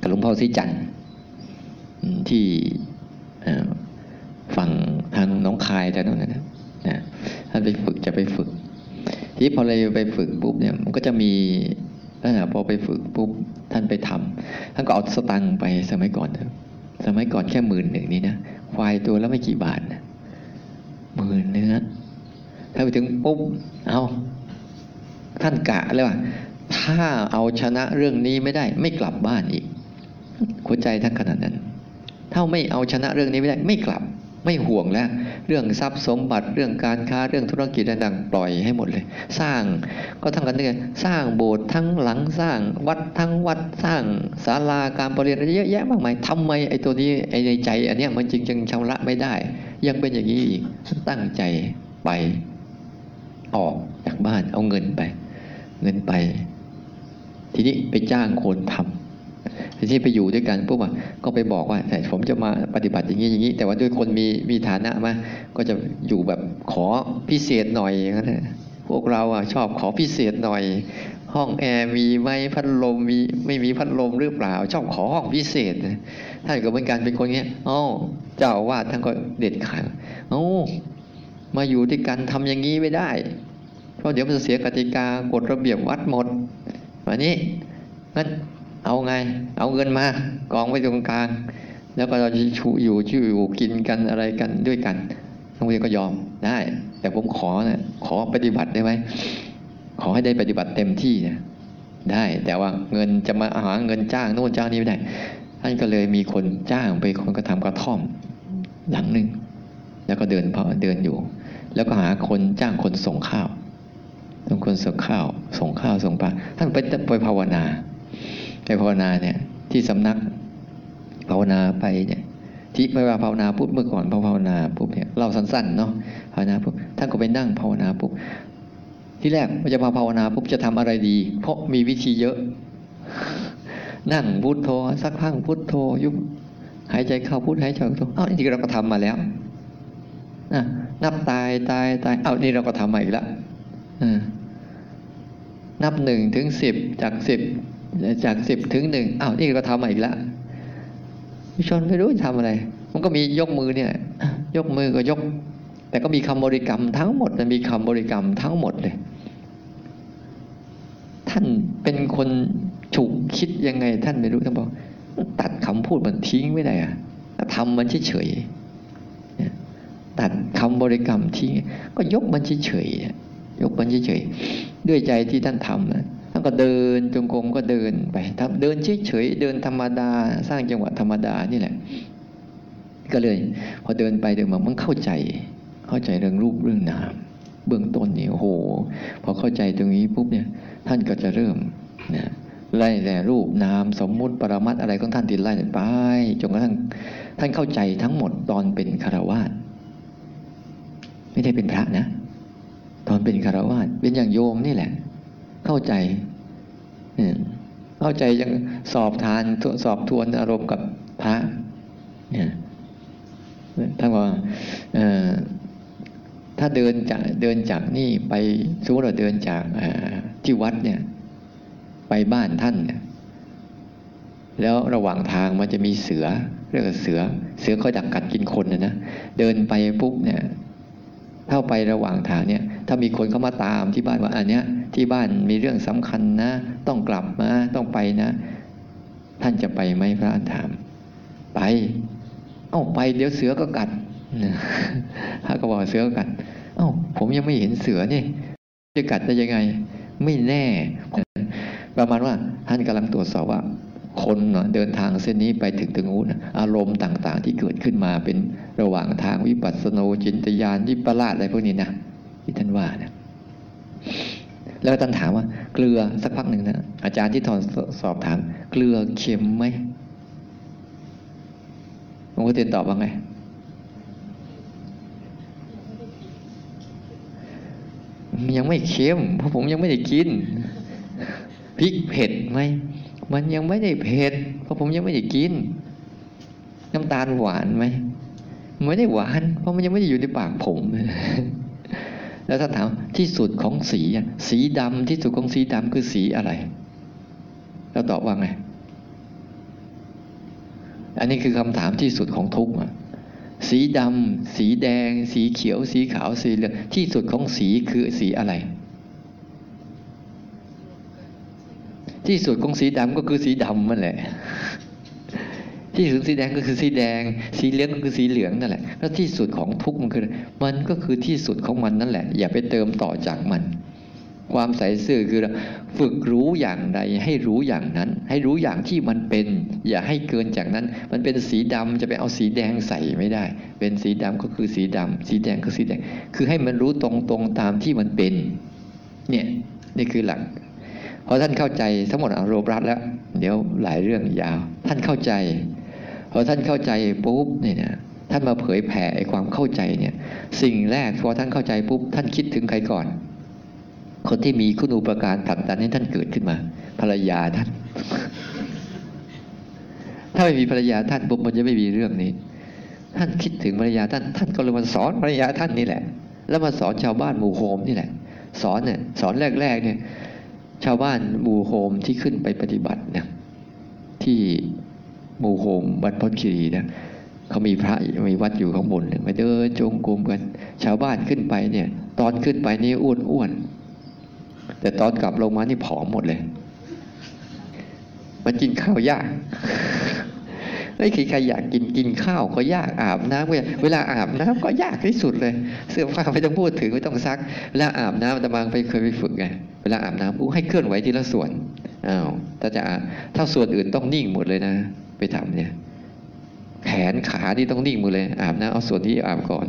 กับหลวงพ่อสิจันที่ฝั่งทางน้องคายแต่นั่นนะ นะท่านไปฝึกจะไปฝึก ทีพอเลยไปฝึกปุ๊บเนี่ยมันก็จะมีพอไปฝึกปุ๊บท่านไปทำท่านก็เอาสตังค์ไปสมัยก่อนสมัยก่อนแค่หมื่นหนึ่งนี่นะควายตัวแล้วไม่กี่บาทนะหมื่นเนื้อถ้าไปถึงปุ๊บเอาท่านกะเลยว่า ถ้าเอาชนะเรื่องนี้ไม่ได้ ไม่กลับบ้านอีกหัวใจท่านขนาดนั้น ถ้าไม่เอาชนะเรื่องนี้ไม่ได้ ไม่กลับ ไม่ห่วงแล้ว เรื่องทรัพย์สมบัติเรื่องการค้าเรื่องธุรกิจต่างๆปล่อยให้หมดเลย สร้างก็ทั้งกันเนี่ยสร้างโบสถ์ทั้งหลังสร้างวัดทั้งวัดสร้างศาลาการประเรียนเยอะแยะมากมายทำไมไอ้ตัวนี้ไอ้ในใจ อันเนี้ยมันจึงยังชำระไม่ได้ ยังเป็นอย่างนี้อีกตั้งใจไปออกจากบ้านเอาเงินไป เงินไป ทีนี้ไปจ้างคนทำ ทีนี้ไปอยู่ด้วยกันปุ๊บอะก็ไปบอกว่าแต่ผมจะมาปฏิบัติอย่างนี้อย่างนี้ แต่ว่าด้วยคนมีมีฐานะมาก็จะอยู่แบบขอพิเศษหน่อยนั้นพวกเราอะชอบขอพิเศษหน่อย ห้องแอร์มีไหมพัดลมมีไม่มีพัดลมหรือเปล่า ชอบขอห้องพิเศษท่านก็เป็นการเป็นคนเงี้ยอ๋อเจ้าว่าท่านก็เด็ดขาดโอ้มาอยู่ด้วยกันทำอย่างนี้ไม่ได้ เพราะเดี๋ยวมันจะเสียกติกากฎระเบียบวัดหมดวันนี้งั้น เอาไง เอาเงินมากองไว้ตรงกลาง แล้วก็เราจะชูอยู่ชื่ออยู่กินกันอะไรกันด้วยกันโรงเรียนก็ยอมได้ แต่ผมขอนะขอปฏิบัติได้ไหมขอให้ได้ปฏิบัติเต็มที่นะได้ แต่ว่าเงินจะมาหาเงินจ้างโน่นจ้างนี้ไม่ได้ท่านก็เลยมีคนจ้างไปคนก็ทำกระท่อมหลังหนึ่งแล้วก็เดินพอเดินอยู่ แล้วก็หาคนจ้างคนส่งข้าวส่งคนส่งข้าว ส่งข้าวส่งปลาท่านไปไปภาวนา ไปภาวนาเนี่ย ที่สำนักภาวนาไปเนี่ยที่ไม่ว่าภาวนาปุ๊บเมื่อก่อนพอภาวนาปุ๊บเนี่ยเราสั้นๆเนาะภาวนาปุ๊บท่านก็ไปนั่งภาวนาปุ๊บที่แรกมันจะมาภาวนาปุ๊บจะทำอะไรดี เพราะมีวิธีเยอะ นั่งพุทโธสักพักพุทโธยุบหายใจเข้าพุทหายใจออกโธอ้านี่เราก็ทำมาแล้วนะนับตายตายตายอ้านี่เราก็ทำมาอีกแล้วนับหนึ่งถึงสิบจากสิบ จากสิบถึงหนึ่งอ้าวนี่ก็ทำมาอีกแล้ววิชนไม่รู้จะทำอะไร มันก็มียกมือเนี่ย ยกมือก็ยก แต่ก็มีคำบริกรรมทั้งหมดมันมีคำบริกรรมทั้งหมดเลย ท่านเป็นคนฉุกคิดยังไง ท่านไม่รู้ท่านบอก ตัดคำพูดมันทิ้งไม่ได้อะทำมันเฉยๆตัดคำบริกรรมทิ้งก็ยกมันเฉยๆยกมันเฉยๆด้วยใจที่ท่านทำนะ ท่านก็เดินจงกรมก็เดินไปทเดินเฉยๆเดินธรรมดา สร้างจังหวะธรรมดานี่แหละ ก็เลย พอเดินไปเดินมามันเข้าใจ เข้าใจเรื่องรูปเรื่องนามเบื้องต้นนี่โอ้โห พอเข้าใจตรงนี้ปุ๊บเนี่ย ท่านก็จะเริ่มนะไล่แต่รูปนามสมมุติปรมัตอะไรของท่านติดไล่ไปจนกระทั่งท่านเข้าใจทั้งหมดตอนเป็นคารวาสไม่ได้เป็นพระนะ ตอนเป็นคารวาสเป็นอย่างโยมนี่แหละ เข้าใจเข้าใจยังสอบทานสอบทวนอารมณ์กับพระเนี่ยท่านบอกถ้าเดินจากเดินจากนี่ไปสมมติเราเดินจากที่วัดเนี่ย ไปบ้านท่านเนี่ยแล้วระหว่างทางมันจะมีเสือ เรียกว่าเสือ เสือคอยดักกัดกินคนนะนะเดินไปปุ๊บเนี่ยเข้าไประหว่างทางเนี่ย ถ้ามีคนเข้ามาตามที่บ้านว่าอันเนี้ย ที่บ้านมีเรื่องสำคัญนะ ต้องกลับมาต้องไปนะ ท่านจะไปไหมพระถาม ไป เอ้าไปเดี๋ยวเสือก็กัดพระก็บอกเสือก็กัด เอ้าผมยังไม่เห็นเสือนี่ จะกัดได้ยังไง ไม่แน่ ประมาณว่าท่านกำลังตรวจสอบว่า คนเนาะเดินทางเส้นนี้ไปถึงถึงนู้นน่ะอารมณ์ต่างๆ ที่เกิดขึ้นมาเป็นระหว่างทางวิปัสสโนจินตยานวิปลาสอะไรพวกนี้นะที่ท่านว่านะ แล้วท่านถามว่าเกลือสักพักหนึ่งนะอาจารย์ที่ทอนสอบถาม เกลือเค็มไหมหลวงพ่อเตียนตอบว่าไง ยังไม่เค็มเพราะผมยังไม่ได้กินพริกเผ็ดไหมมันยังไม่ได้เผ็ดเพราะผมยังไม่ได้กิน น้ำตาลหวานไหมไม่ได้หวาน เพราะมันยังไม่ได้อยู่ในปากผม แล้วถ้าถามที่สุดของสีสีดำที่สุดของสีดำคือสีอะไร เราตอบว่าไง อันนี้คือคำถามที่สุดของทุกข์สีดำสีแดง สีเขียว สีขาว สีเหลืองที่สุดของสีคือสีอะไร ที่สุดของสีดำก็คือสีดำนั่นแหละ ที่สุดสีแดงก็คือสีแดง สีเหลืองก็คือสีเหลืองนั่นแหละ แล้วที่สุดของทุกมันคือ มันก็คือที่สุดของมันนั่นแหละ อย่าไปเติมต่อจากมัน ความใส่ซื่อคือฝึกรู้อย่างใดให้รู้อย่างนั้น ให้รู้อย่างที่มันเป็น อย่าให้เกินจากนั้น มันเป็นสีดำจะไปเอาสีแดงใส่ไม่ได้ เป็นสีดำก็คือสีดำสีแดงก็สีแดง คือให้มันรู้ตรงๆตามที่มันเป็น เนี่ยนี่คือหลักพอท่านเข้าใจทั้งหมดอารมณ์รัดแล้ว เดี๋ยวหลายเรื่องยาว ท่านเข้าใจ พอท่านเข้าใจปุ๊บเนี่ยนะท่านมาเผยแผ่ไอ้ความเข้าใจเนี่ย สิ่งแรกพอท่านเข้าใจปุ๊บท่านคิดถึงใครก่อน คนที่มีคุณอุปการผลักดันให้ท่านเกิดขึ้นมา ภรรยาท่าน ถ้าไม่มีภรรยาท่านปุ๊บมันจะไม่มีเรื่องนี้ ท่านคิดถึงภรรยาท่าน ท่านก็เลยมาสอนภรรยาท่านนี่แหละ แล้วมาสอนชาวบ้านหมู่โฮมนี่แหละ สอนเนี่ยสอนแรกๆเนี่ย ชาวบ้านหมู่โฮมที่ขึ้นไปปฏิบัติเนี่ยที่ หมู่โฮมบัดพดคีรีนะเขามีพระมีวัดอยู่ข้างบนเนี่ยมาเดินจงกรมกันชาวบ้านขึ้นไปเนี่ย ตอนขึ้นไปนี่อ้วนอ้วนแต่ตอนกลับลงมานี่ผอมหมดเลยมันกินข้าวยากไม่ใครอยากกินกินข้าวก็ยากอาบน้ำก็ยากเวลาอาบน้ำก็ยากที่สุดเลย เสื้อผ้าไม่ต้องพูดถึงไม่ต้องซักเวลาอาบน้ำตะบางไปเคยไปฝึกไงเวลาอาบน้ำอู้ให้เคลื่อนไหวทีละส่วนอ้าวถ้าจะอาบถ้าส่วนอื่นต้องนิ่งหมดเลยนะ ไปทำเนี่ย แขนขาที่ต้องนิ่งหมดเลย อาบน้ำเอาส่วนที่อาบก่อน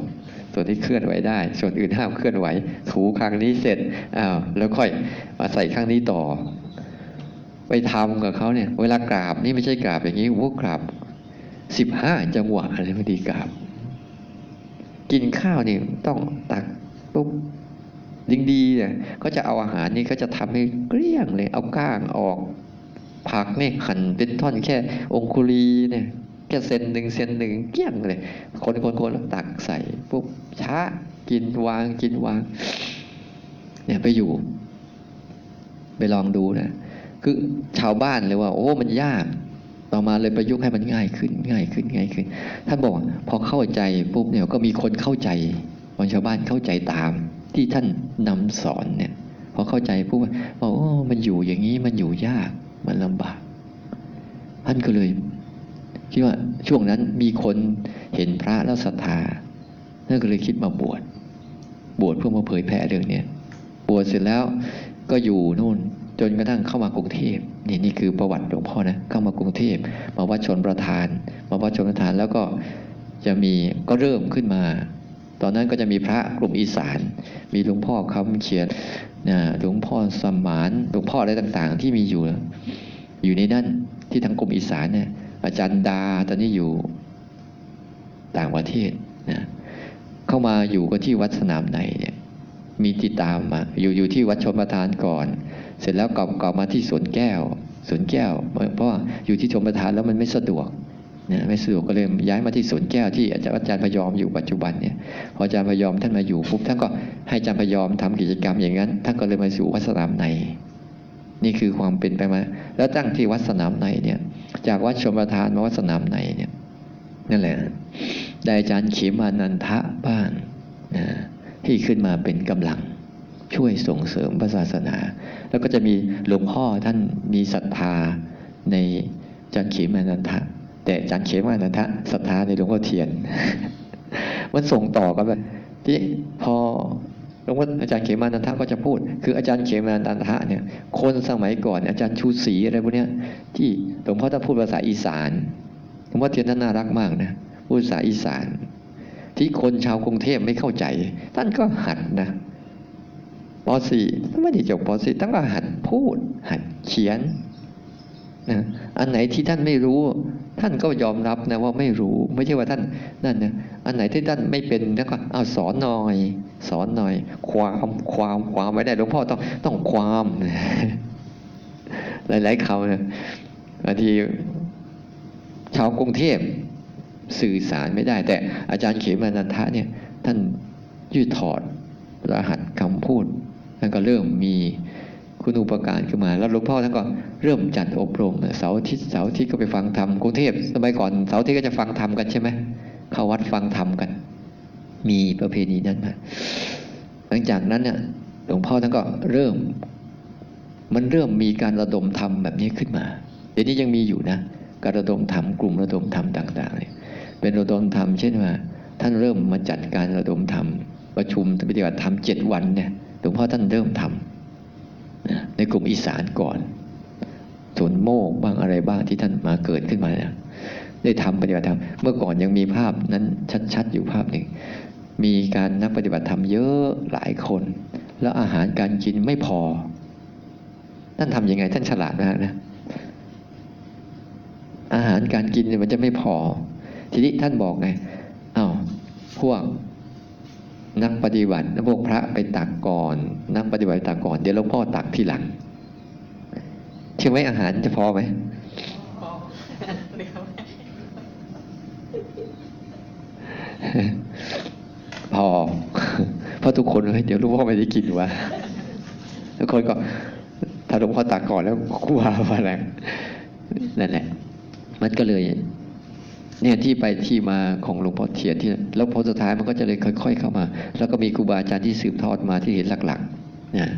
ส่วนที่เคลื่อนไหวได้ ส่วนอื่นห้ามเคลื่อนไหว ถูข้างนี้เสร็จอ้าวแล้วค่อยมาใส่ข้างนี้ต่อ ไปทำกับเขาเนี่ย เวลากราบนี่ไม่ใช่กราบอย่างนี้โอ้กราบสิบห้าจังหวะอะไรไม่ดีกราบ กินข้าวนี่ต้องตักปุ๊บยิงดีเนี่ยก็จะเอาอาหารนี่ก็จะทำให้เกลี้ยงเลย เอาก้างออก ผักเนี่ยหั่นเป็นท่อนแค่องคุลีเนี่ยแค่เซนหนึ่งเซนหนึ่งเกี้ยงเลย คนคนคนแล้วตักใส่ปุ๊บช้ากินวางกินวาง เนี่ยไปอยู่ ไปลองดูนะคือชาวบ้านเลยว่า โอ้มันยากต่อมาเลยประยุกต์ให้มันง่ายขึ้น ง่ายขึ้นง่ายขึ้นท่านบอกพอเข้าใจปุ๊บเนี่ยก็มีคนเข้าใจคนชาวบ้านเข้าใจตาม ที่ท่านนำสอนเนี่ย พอเข้าใจปุ๊บบอกโอ้มันอยู่อย่างนี้มันอยู่ยาก มันลำบาก ท่านก็เลยคิดว่าช่วงนั้นมีคนเห็นพระแล้วศรัทธาท่านก็เลยคิดมาบวช บวชเพื่อมาเผยแผ่เรื่องเนี้ยบวชเสร็จแล้วก็อยู่นู่นจนกระทั่งเข้ามากรุงเทพนี่นี่คือประวัติหลวงพ่อนะเข้ามากรุงเทพมาวัดชนประธาน มาวัดชนประธานแล้วก็จะมีก็เริ่มขึ้นมา ตอนนั้นก็จะมีพระกลุ่มอีสาน มีหลวงพ่อคำเขียนหลวงพ่อสมานหลวงพ่ออะไรต่างๆ ที่มีอยู่ อยู่ในนั่นที่ทางกลุ่มอีสานเนี่ยอาจารย์ดาตอนนี้อยู่ต่างประเทศนะเข้ามาอยู่ก็ที่วัดสนามในเนี่ยมีติดตามมาอยู่อยู่ที่วัดชมประทานก่อน เสร็จแล้วกลับกลับมาที่สวนแก้วสวนแก้ว เพราะว่าอยู่ที่ชมประทานแล้วมันไม่สะดวก นะไม่สะดวกก็เลยย้ายมาที่สวนแก้วที่อาจารย์อาจารย์พยอมอยู่ปัจจุบันเนี่ยพออาจารย์พยอมท่านมาอยู่ปุ๊บท่านก็ให้อาจารย์พยอมทำกิจกรรมอย่างนั้นท่านก็เลยมาสู่วัดสนามใน นี่คือความเป็นไปมา แล้วตั้งที่วัดสนามในเนี่ยจากวัดชมประทานมาวัดสนามในเนี่ยนั่นแหละได้อาจารย์เขีมานันทะบ้างนะที่ขึ้นมาเป็นกำลังช่วยส่งเสริมพระศาสนา แล้วก็จะมีหลวงพ่อท่านมีศรัทธาในอาจารย์ขีมานันทะ แต่อาจารย์ขีมานันทะศรัทธาในหลวงพ่อเทียน มันส่งต่อกันไปที่พอลวงพ่ออาจารย์เขมานันทะก็จะพูด คืออาจารย์เขมานันทะเนี่ยคนสมัยก่อนอาจารย์ชูศรีอะไรพวกเนี้ยที่หลวงพ่อท่านพูดภาษาอีสานหลวงพ่อเทียนท่านน่ารักมากนะพูดภาษาอีสาน ที่คนชาวกรุงเทพไม่เข้าใจ ท่านก็หัดนะป .4 ไม่ได้จบป .4 ท่านก็หัดพูด หัดเขียน นะอันไหนที่ท่านไม่รู้ ท่านก็ยอมรับนะว่าไม่รู้ ไม่ใช่ว่าท่านนั่นนะอันไหนที่ท่านไม่เป็นแล้วก็เอาสอนหน่อย สอนหน่อย ความความความไม่ได้หลวงพ่อต้องต้องความ หลายๆคำนะบางทีชาวกรุงเทพสื่อสารไม่ได้ แต่อาจารย์เขมานันทะเนี่ย ท่านยืดถอดรหัสคำพูดท่านก็เริ่มมี คุณอุปการขึ้นมา แล้วหลวงพ่อท่านก็เริ่มจัดอบรมเสาร์อาทิตย์เสาร์อาทิตย์ก็ไปฟังธรรมกรุงเทพสมัยก่อนเสาร์อาทิตย์ก็จะฟังธรรมกันใช่ไหมเข้าวัดฟังธรรมกัน มีประเพณีนั้นมาหลังจากนั้นเนี่ยหลวงพ่อท่านก็เริ่ม มันเริ่มมีการระดมธรรมแบบนี้ขึ้นมาเดี๋ยวนี้ยังมีอยู่นะการระดมธรรมกลุ่มระดมธรรมต่างๆเนี่ยเป็นระดมธรรมเช่นว่า ท่านเริ่มมาจัดการระดมธรรมประชุมปฏิบัติธรรมเจ็ดวันเนี่ยหลวงพ่อท่านเริ่มทำนะ ในกลุ่มอีสานก่อนสวนโมกบ้างอะไรบ้างที่ท่านมาเกิดขึ้นมาเนี่ยได้ทำปฏิบัติธรรมเมื่อก่อนยังมีภาพนั้นชัดๆอยู่ภาพหนึ่ง มีการนักปฏิบัติธรรมเยอะหลายคน แล้วอาหารการกินไม่พอ ท่านทำยังไงท่านฉลาดมากนะอาหารการกินมันจะไม่พอ ทีนี้ท่านบอกไงอา้าวพวก นักปฏิบัติพวกพระไปตักก่อน นักปฏิบัติตักก่อน เดี๋ยวหลวงพ่อตักทีหลังเชื่อไหมอาหารจะพอไหมพอเดี๋ยวพอเพราะทุกคนเฮ้ยเดี๋ยวหลวงพ่อไม่ได้กินวะทุกคนก็ถ้าหลวงพ่อตักก่อนแล้วกลัวอะไรนั่นแหละ มันก็เลย เนี่ยที่ไปที่มาของหลวงพ่อเทียนที่แล้วพอสุดท้ายมันก็จะเลยค่อย ๆ เข้ามา แล้วก็มีครูบาอาจารย์ที่สืบทอดมาที่เห็นหลักๆเนี่ย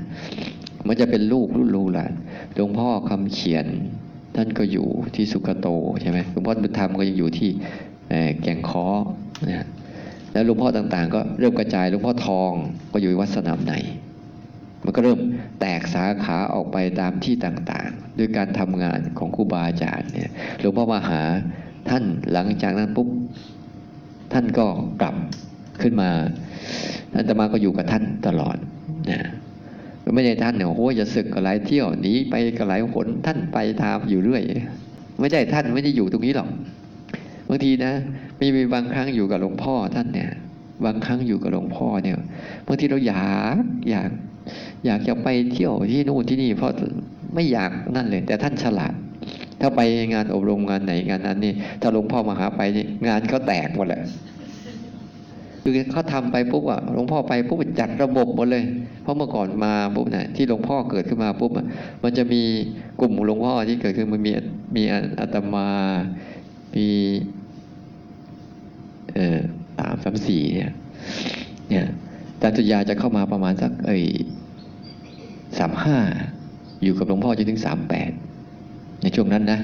มันจะเป็นลูกรุ่นลูกหลานหลวงพ่อคำเขียน ท่านก็อยู่ที่สุกโตใช่ไหมหลวงพ่อบุญธรรมก็ยังอยู่ที่แก่งคอนะแล้วหลวงพ่อต่างๆ ก็เริ่มกระจายหลวงพ่อทองก็อยู่วัดสนามในมันก็เริ่มแตกสาขาออกไปตามที่ต่างๆ ด้วยการทำงานของครูบาอาจารย์เนี่ยหลวงพ่อมาหา ท่านหลังจากนั้นปุ๊บท่านก็กลับขึ้นมาท่านจะมาก็อยู่กับท่านตลอดนะไม่ใช่ท่านเนี่ยโอ้โหจะศึกกับหลายเที่ยวหนีไปกับหลายหนท่านไปตามอยู่เรื่อย ไม่ใช่ท่านไม่ได้อยู่ตรงนี้หรอกบางทีนะมีมีบางครั้งอยู่กับหลวงพ่อท่านเนี่ย บางครั้งอยู่กับหลวงพ่อเนี่ยบางทีเราอยากอยาก อยากจะไปเที่ยวที่นู่นที่นี่เพราะไม่อยากนั่นเลย แต่ท่านฉลาด ถ้าไปงานอบรมงานไหนงานนั้นนี่ถ้าหลวงพ่อมาหาไปนี่งานเขาแตกหมดเลยคือเขาทำไปปุ๊บอะหลวงพ่อไปปุ๊บจัดระบบหมดเลย เพราะเมื่อก่อนมาปุ๊บเนี่ยที่หลวงพ่อเกิดขึ้นมาปุ๊บอะมันจะมีกลุ่มหลวงพ่อที่เกิดขึ้นมันมีมีอาตมา มีเออสามสามสี่เนี่ยเนี่ยอาจารย์สุยาจะเข้ามาประมาณสักเอ้ยสามห้าอยู่กับหลวงพ่อจนถึงสามแปด ในช่วงนั้นนะ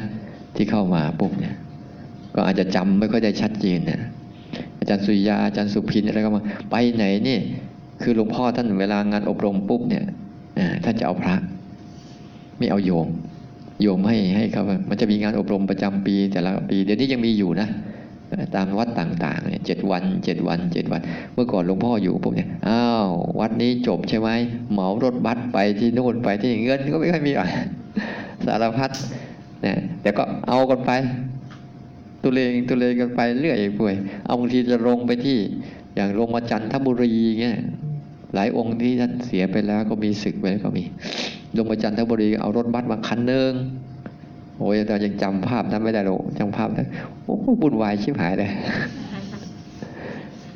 ที่เข้ามาปุ๊บเนี่ย ก็อาจจะจำไม่ค่อยได้ชัดเจนเนะอาจารย์สุริยาอาจารย์สุพินอะไรก็มา ไปไหนนี่คือหลวงพ่อท่านเวลางานอบรมปุ๊บเนี่ยท่านจะเอาพระ ไม่เอาโยม โยมให้ให้เขามันจะมีงานอบรมประจำปี แต่ละปี เดี๋ยวนี้ยังมีอยู่นะตามวัดต่างๆเนี่ยเจ็ดวันเจ็ดวันเจ็ดวัน เมื่อก่อนหลวงพ่ออยู่ปุ๊บเนี่ยอ้าววัดนี้จบใช่ไหมเหมารถบัสไปที่นู่นไปที่นี่เงินก็ไม่ค่อยมีอะ สารพัดเนี่ยแต่ก็เอากันไป ตุเลงตุเลงกันไปเรื่อยป่วย เอาบางทีจะลงไปที่อย่างลงมาจันทบุรีเงี้ยหลายองค์ที่ท่านเสียไปแล้วก็มีศึกไปแล้วก็มี ลงมาจันทบุรีเอารถบัสมาคันหนึ่งโอ้ยแต่ยังจำภาพนั้นไม่ได้หรอกจำภาพได้โอ้โหบุญวายชิบหายเลย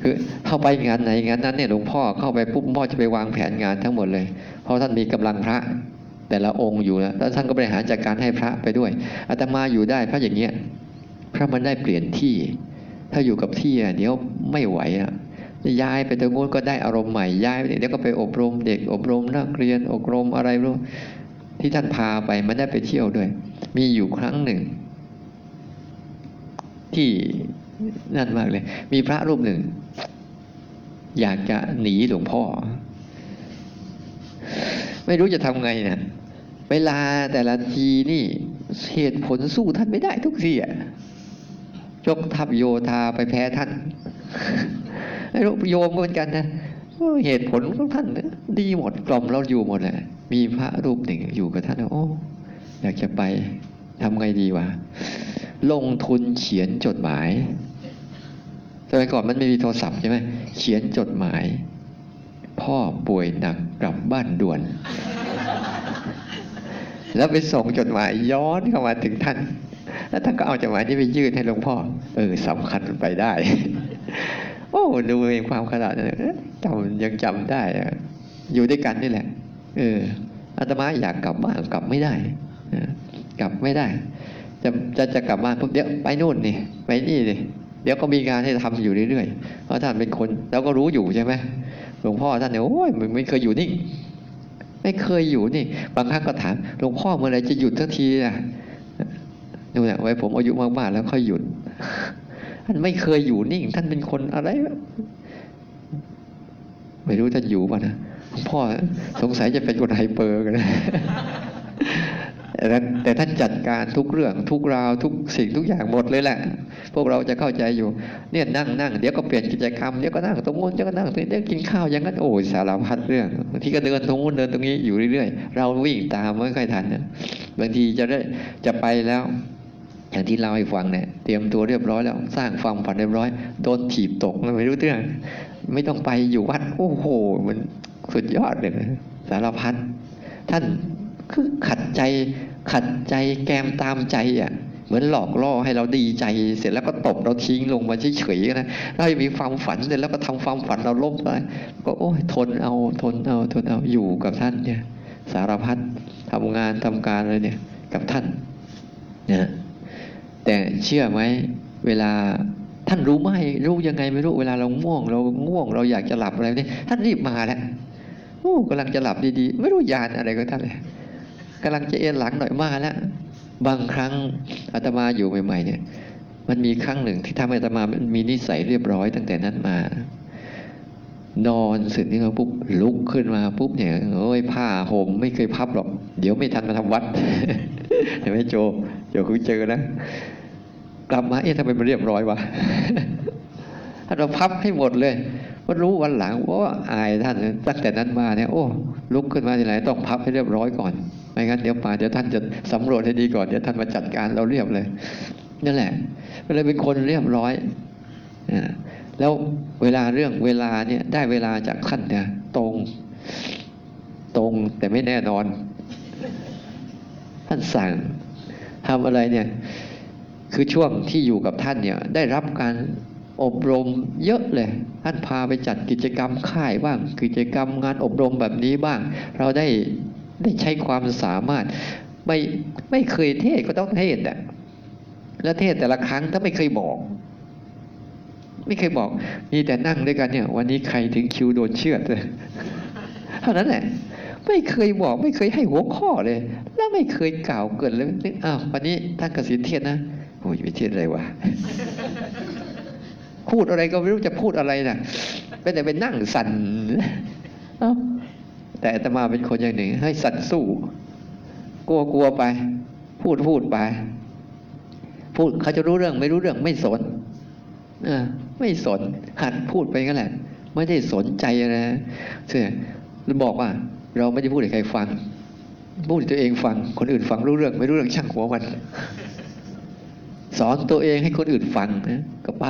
คือเข้าไปงานไหนงานนั้นเนี่ยหลวงพ่อเข้าไปปุ๊บพ่อจะไปวางแผนงานทั้งหมดเลย เพราะท่านมีกำลังพระ แต่ละองค์อยู่แล้วแล้วท่านก็บริหารจัดการให้พระไปด้วยอาตมาอยู่ได้พระอย่างเงี้ยพระมันได้เปลี่ยนที่ ถ้าอยู่กับที่เดี๋ยวไม่ไหวอะย้ายไปตรงนู้นก็ได้อารมณ์ใหม่ย้ายไปเดี๋ยวก็ไปอบรมเด็กอบรมนักเรียนอบรมอะไรรู้ที่ท่านพาไปมันได้ไปเที่ยวด้วย มีอยู่ครั้งหนึ่ง ที่นั่นมากเลย มีพระรูปหนึ่ง อยากจะหนีหลวงพ่อ ไม่รู้จะทำไงเนี่ย เวลาแต่ละทีนี่เหตุผลสู้ท่านไม่ได้ทุกทีอะยกทัพโยธาไปแพ้ท่านไอ้ลูกโยมก็เหมือนกันนะเหตุผลของท่านเนี่ยดีหมดกล่อมเราอยู่หมดแหละมีพระรูปหนึ่งอยู่กับท่านโอ้อยากจะไปทำไงดีวะลงทุนเขียนจดหมายสมัยก่อนมันไม่มีโทรศัพท์ใช่ไหมเขียนจดหมาย พ่อป่วยหนักกลับบ้านด่วน แล้วไปส่งจดหมายย้อนเข้ามาถึงท่าน แล้วท่านก็เอาจดหมายนี้ไปยื่นให้หลวงพ่อ เออสำคัญไปได้ โอ้ดูเองความขนาดนั้นจำยังจำได้ อยู่ด้วยกันนี่แหละ เอออาตมาอยากกลับบ้านกลับไม่ได้กลับไม่ได้ จะจะจะกลับบ้านปุ๊บเดี๋ยวไปนู่นนี่ไปนี่นี่เดี๋ยวก็มีงานให้ทำอยู่เรื่อยๆ เพราะท่านเป็นคนเราก็รู้อยู่ใช่ไหมหลวงพ่อท่านเนี่ยโอ้ยมันไม่เคยอยู่นิ่ง ไม่เคยอยู่นี่ บางครั้งก็ถามหลวงพ่อเมื่อไรจะหยุดสักทีอะนู่นแหละไว้ผมอายุมากๆแล้วค่อยหยุดท่านไม่เคยอยู่นิ่ง ท่านเป็นคนอะไร ไม่รู้ท่านอยู่ป่ะนะหลวงพ่อสงสัยจะเป็นคนไฮเปอร์กัน แต่ท่านแต่ท่านจัดการทุกเรื่องทุกราวทุกสิ่งทุกอย่างหมดเลยแหละ พวกเราจะเข้าใจอยู่เนี่ยนั่งนั่งเดี๋ยวก็เปลี่ยนกิจกรรมเดี๋ยวก็นั่งตรงนู้นเดี๋ยวก็นั่งตรงนี้เดี๋ยวกินข้าวอย่างนั้นโอ้ยสารพัดเรื่องบางทีก็เดินตรงนู้นเดินตรงนี้อยู่เรื่อยๆ เราวิ่งตามไม่ค่อยทันนะบางทีจะได้จะไปแล้วอย่างที่เล่าให้ฟังเนี่ยเตรียมตัวเรียบร้อยแล้วสร้างความฝันเรียบร้อยโดนถีบตกไม่รู้เรื่องไม่ต้องไปอยู่วัด โอ้โห มันสุดยอดเลยสารพัดท่าน คือขัดใจขัดใจแกมตามใจอะเหมือนหลอกล่อให้เราดีใจ เสร็จแล้วก็ตบเราทิ้งลงมาเฉยๆนะเรายังมีความฝันเสร็จแล้วก็ทำความฝันเราล้มไปก็โอ้ยทนเอาทนเอาทนเอาอยู่กับท่านเนี่ย สารพัดทำงานทำการอะไรเนี่ย กับท่านนะแต่เชื่อไหมเวลาท่านรู้ไหมรู้ยังไงไม่รู้เวลาเราง่วง เราง่วงเราอยากจะหลับอะไรเนี่ยท่านรีบมาแล้วโอ้กำลังจะหลับดีๆ ไม่รู้ยานอะไรก็ท่านเลย กำลังจะเอ็นหลังหน่อยมาแล้วบางครั้งอาตมาอยู่ใหม่ๆเนี่ย มันมีครั้งหนึ่งที่ทำให้อาตมามีนิสัยเรียบร้อยตั้งแต่นั้นมา นอนเสร็จนี่เราปุ๊บลุกขึ้นมาปุ๊บเนี่ยโอ้ยผ้าห่มไม่เคยพับหรอก เดี๋ยวไม่ทันมาทำวัดเห็นไหมโจโจคุณเจอนะกลับมาเอ๊ะทำไมมันเรียบร้อยวะเราพับให้หมดเลย ว่ารู้วันหลังว่าอายท่านตั้งแต่นั้นมาเนี่ยโอ้ลุกขึ้นมาทีไรต้องพับให้เรียบร้อยก่อนไม่งั้นเดี๋ยวมาเดี๋ยวท่านจะสำรวจให้ดีก่อนเดี๋ยวท่านมาจัดการเราเรียบเลยนั่นแหละก็เลยเป็นคนเรียบร้อยอ่าแล้วเวลาเรื่องเวลาเนี่ยได้เวลาจากท่านเนี่ยตรง ตรงแต่ไม่แน่นอน ท่านสั่งทำอะไรเนี่ย คือช่วงที่อยู่กับท่านเนี่ย ได้รับการ อบรมเยอะเลย ท่านพาไปจัดกิจกรรมค่ายบ้าง กิจกรรมงานอบรมแบบนี้บ้าง เราได้ได้ใช้ความสามารถ ไม่ไม่เคยเทศก็ต้องเทศอะแล้วเทศแต่ละครั้งถ้าไม่เคยบอก ไม่เคยบอก มีแต่นั่งด้วยกันเนี่ย วันนี้ใครถึงคิวโดนเชือดเลยเท่านั้นแหละไม่เคยบอก ไม่เคยให้หัวข้อเลย แล้วไม่เคยกล่าวเกิดเลยนึกอ้าววันนี้ท่านกสินเทศนะโอ้ยไปเทศอะไรวะ พูดอะไรก็ไม่รู้จะพูดอะไรนะเป็นแต่เป็นนั่งสั่นอ้าแต่อาตมาเป็นคนอย่างหนึ่ง ให้สั่นสู้ กลัวกลัวไป พูดพูดไป พูดเขาจะรู้เรื่องไม่รู้เรื่องไม่สนอไม่สนหัดพูดไปงั้นแหละ ไม่ได้สนใจอะไรนะเสื่อบอกว่า เราไม่ได้พูดให้ใครฟัง พูดให้ตัวเองฟัง คนอื่นฟังรู้เรื่อง ไม่รู้เรื่องช่างหัวมัน สอนตัวเองให้คนอื่นฟังนะก็ไป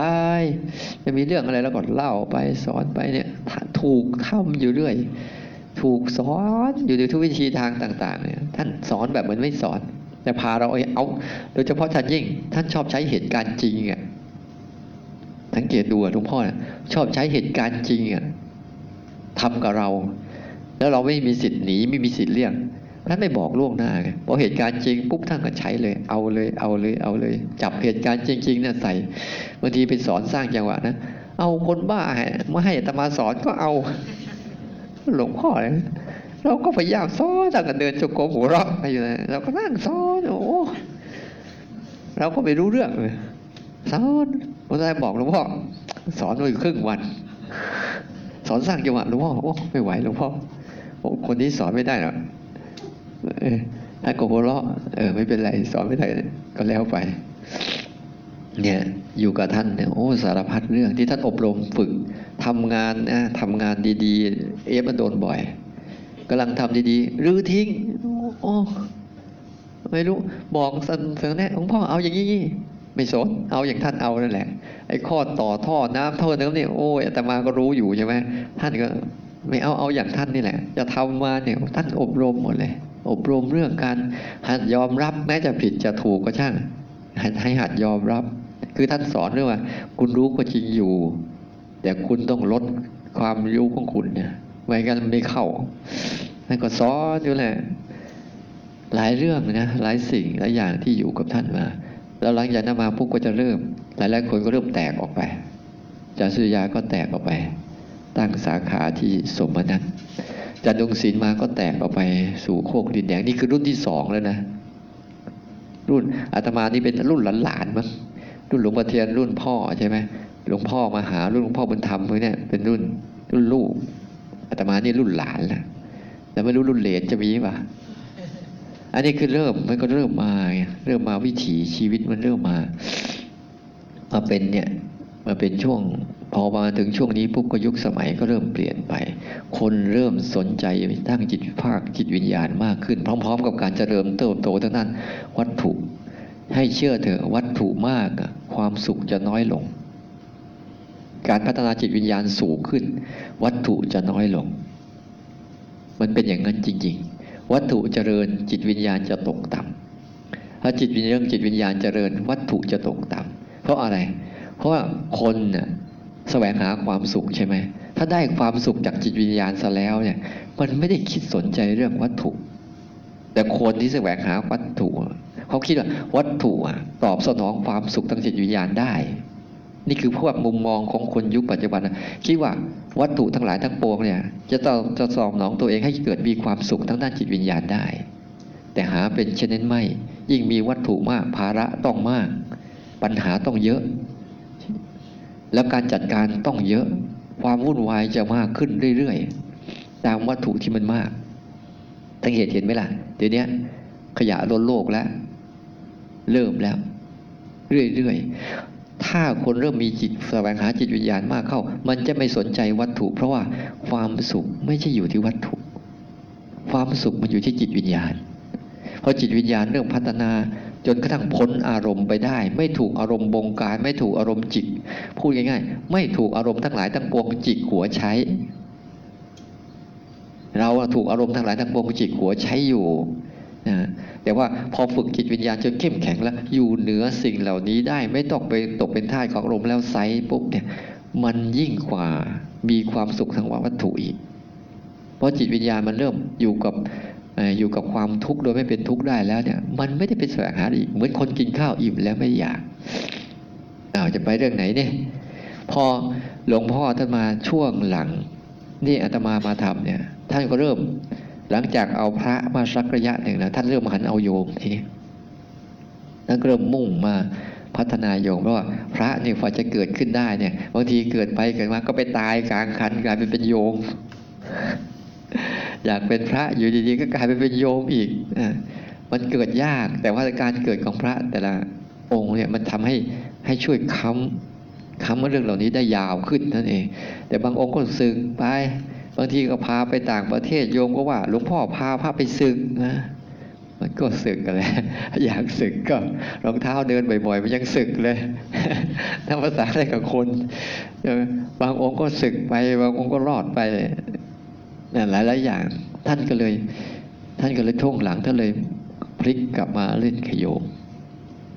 จะมีเรื่องอะไรแล้วก็เล่าไปสอนไปเนี่ยถูกทำอยู่เรื่อย ถูกสอนอยู่ในทุกวิธีทางต่าง ๆ เนี่ย ท่านสอนแบบเหมือนไม่สอน แต่พาเราเอา โดยเฉพาะท่านยิ่ง ท่านชอบใช้เหตุการณ์จริงอะสังเกตดูอะหลวงพ่อนะชอบใช้เหตุการณ์จริงอะทำกับเรา แล้วเราไม่มีสิทธิ์หนีไม่มีสิทธิ์เลี่ยง ท่านไม่บอกล่วงหน้าไงพอเหตุการณ์จริงปุ๊บท่านก็ใช้เลย เอาเลยเอาเลยเอาเลย จับเหตุการณ์จริงๆเนี่ยใส่บางทีไปสอนสร้างจังหวะนะเอาคนบ้ามาให้อาตมาสอนก็เอา หลวงพ่อเลยเราก็พยายามสอนตั้งแต่เดินจงกรมหัวเราะไปอยู่นะเราก็นั่งสอนโอ้เราก็ไม่รู้เรื่องเลยสอนพระอาบอกหลวงพ่อสอนไปครึ่งวัน สอนสร้างจังหวะหลวงพ่อโอ้ไม่ไหวหลวงพ่อคนนี้สอนไม่ได้หรอก ถ้าโกโหเราะเออไม่เป็นไรสอนไม่ได้ก็แล้วไป เนี่ยอยู่กับท่านเนี่ยโอ้สารพัดเรื่องที่ท่านอบรมฝึกทำงานนะทำงานดีๆ เอฟมันโดนบ่อยกำลังทำดีๆรื้อทิ้งโอ้ไม่รู้บอกสันเสนอแน่หลวงพ่อเอาอย่างนี้ไม่สนเอาอย่างท่านเอานั่นแหละ ไอ้ข้อต่อท่อน้ำท่อน้ำเนี่ยโอ้ยอาตมาก็รู้อยู่ใช่ไหมท่านก็ไม่เอาเอาอย่างท่านนี่แหละ จะทำมาเนี่ยท่านอบรมหมดเลย อบรมเรื่องการหัดยอมรับแม้จะผิดจะถูกก็ช่างให้หัดยอมรับ คือท่านสอนเรื่องว่า คุณรู้ก็จริงอยู่ แต่คุณต้องลดความรู้ของคุณเนี่ยไม่งั้นมันไม่เข้าท่านก็สอนอยู่แหละหลายเรื่องนะหลายสิ่งหลายอย่างที่อยู่กับท่านมา แล้วหลังจากนั้นมาปุ๊บก็จะเริ่ม หลายหลายคนก็เริ่มแตกออกไปจารย์สุยาก็แตกออกไป ตั้งสาขาที่สมนัต จันดงศิลมาก็แตกออกไปสู่โคกดินแดงนี่คือรุ่นที่สองแล้วนะ รุ่นอาตมานี่เป็นรุ่นหลานๆมั้งรุ่นหลวงพ่อเทียนรุ่นพ่อใช่ไหมหลวงพ่อมาหารุ่นหลวงพ่อบุญธรรมเนี้ยเป็นรุ่นรุ่นลูกอาตมานี่รุ่นหลานแล้วแล้วไม่รู้รุ่นเหลนจะมีป่ะอันนี้คือเริ่มมันก็เริ่มมาเริ่มมาวิถีชีวิตมันเริ่มมามาเป็นเนี่ยมาเป็นช่วง พอมาถึงช่วงนี้ปุ๊บก็ยุคสมัยก็เริ่มเปลี่ยนไป คนเริ่มสนใจตั้งจิตภาคจิตวิญญาณมากขึ้น พร้อม ๆ กับการเจริญเติบโตทั้งนั้นวัตถุ ให้เชื่อเถอะวัตถุมากอะความสุขจะน้อยลง การพัฒนาจิตวิญญาณสูงขึ้น วัตถุจะน้อยลง มันเป็นอย่างนั้นจริง ๆ วัตถุเจริญจิตวิญญาณจะตกต่ำถ้าจิตวิญญาณจิตวิญญาณเจริญวัตถุจะตกต่ำเพราะอะไร เพราะว่าคนน่ะ แสวงหาความสุขใช่ไหม ถ้าได้ความสุขจากจิตวิญญาณซะแล้วเนี่ย มันไม่ได้คิดสนใจเรื่องวัตถุ แต่คนที่แสวงหาวัตถุ เขาคิดว่าวัตถุตอบสนองความสุขทางจิตวิญญาณได้ นี่คือพวกมุมมองของคนยุคปัจจุบันนะคิดว่าวัตถุทั้งหลายทั้งปวงเนี่ย จะต้องจะสอบน้องตัวเองให้เกิดมีความสุขทั้งด้านจิตวิญญาณได้ แต่หาเป็นเช่นนั้นไม่ ยิ่งมีวัตถุมากภาระต้องมาก ปัญหาต้องเยอะ แล้วการจัดการต้องเยอะความวุ่นวายจะมากขึ้นเรื่อยๆ ตามวัตถุที่มันมากตั้งเหตุเห็นไหมล่ะ เดี๋ยวนี้ขยะล้นโลกแล้ว เริ่มแล้ว เรื่อยๆ ถ้าคนเริ่มมีจิตแสวงหาจิตวิญญาณมากเข้า มันจะไม่สนใจวัตถุ เพราะว่าความสุขไม่ใช่อยู่ที่วัตถุ ความสุขมันอยู่ที่จิตวิญญาณพอจิตวิญญาณเริ่มพัฒนา จนกระทั่งพ้นอารมณ์ไปได้ ไม่ถูกอารมณ์บงการ ไม่ถูกอารมณ์จิก พูดง่ายๆ ไม่ถูกอารมณ์ทั้งหลายทั้งปวงจิกหัวใช้ เราถูกอารมณ์ทั้งหลายทั้งปวงจิกหัวใช้อยู่นะแต่ว่าพอฝึกจิตวิญญาณจนเข้มแข็งแล้ว อยู่เหนือสิ่งเหล่านี้ได้ ไม่ต้องไปตกเป็นท่าของอารมณ์แล้วไซปุ๊บเนี่ยมันยิ่งกว่ามีความสุขทางวัตถุอีก เพราะจิตวิญญาณมันเริ่มอยู่กับ อยู่กับความทุกข์โดยไม่เป็นทุกข์ได้แล้วเนี่ย มันไม่ได้เป็นแสวงหาอีกเหมือนคนกินข้าวอิ่มแล้วไม่อยากอาจะไปเรื่องไหนเนี่ย พอหลวงพ่อท่านมาช่วงหลัง นี่อาตมามาทำเนี่ย ท่านก็เริ่ม หลังจากเอาพระมาสักระยะหนึ่งแล้วท่านเริ่มหันเอาโยมทีนี้ท่านเริ่มมุ่งมาพัฒนาโยมเพราะว่าพระเนี่ยพอจะเกิดขึ้นได้เนี่ยบางทีเกิดไปเกิดมาก็ไปตายกลางคันกลายเป็นเป็นโยม อยากเป็นพระอยู่ดีๆก็กลายไปเป็นโยมอีกอะมันเกิดยากแต่ว่าการเกิดของพระแต่ละองค์เนี่ยมันทำให้ให้ช่วยค้ำค้ำเรื่องเหล่านี้ได้ยาวขึ้นนั่นเอง แต่บางองค์ก็สึกไป บางทีก็พาไปต่างประเทศโยมก็ว่าหลวงพ่อพาพระไปศึกนะมันก็ศึกกันแหล้วอยากศึกก็รองเท้าเดินบ่อยๆมันยังศึกเลยถ้าภาษาอะไรกับคน บางองค์ก็ศึกไป บางองค์ก็รอดไป นั่นหลายอย่าง ท่านก็เลย ท่านก็เลยท่วงหลังท่านเลยพลิกกลับมาเล่นขยโยม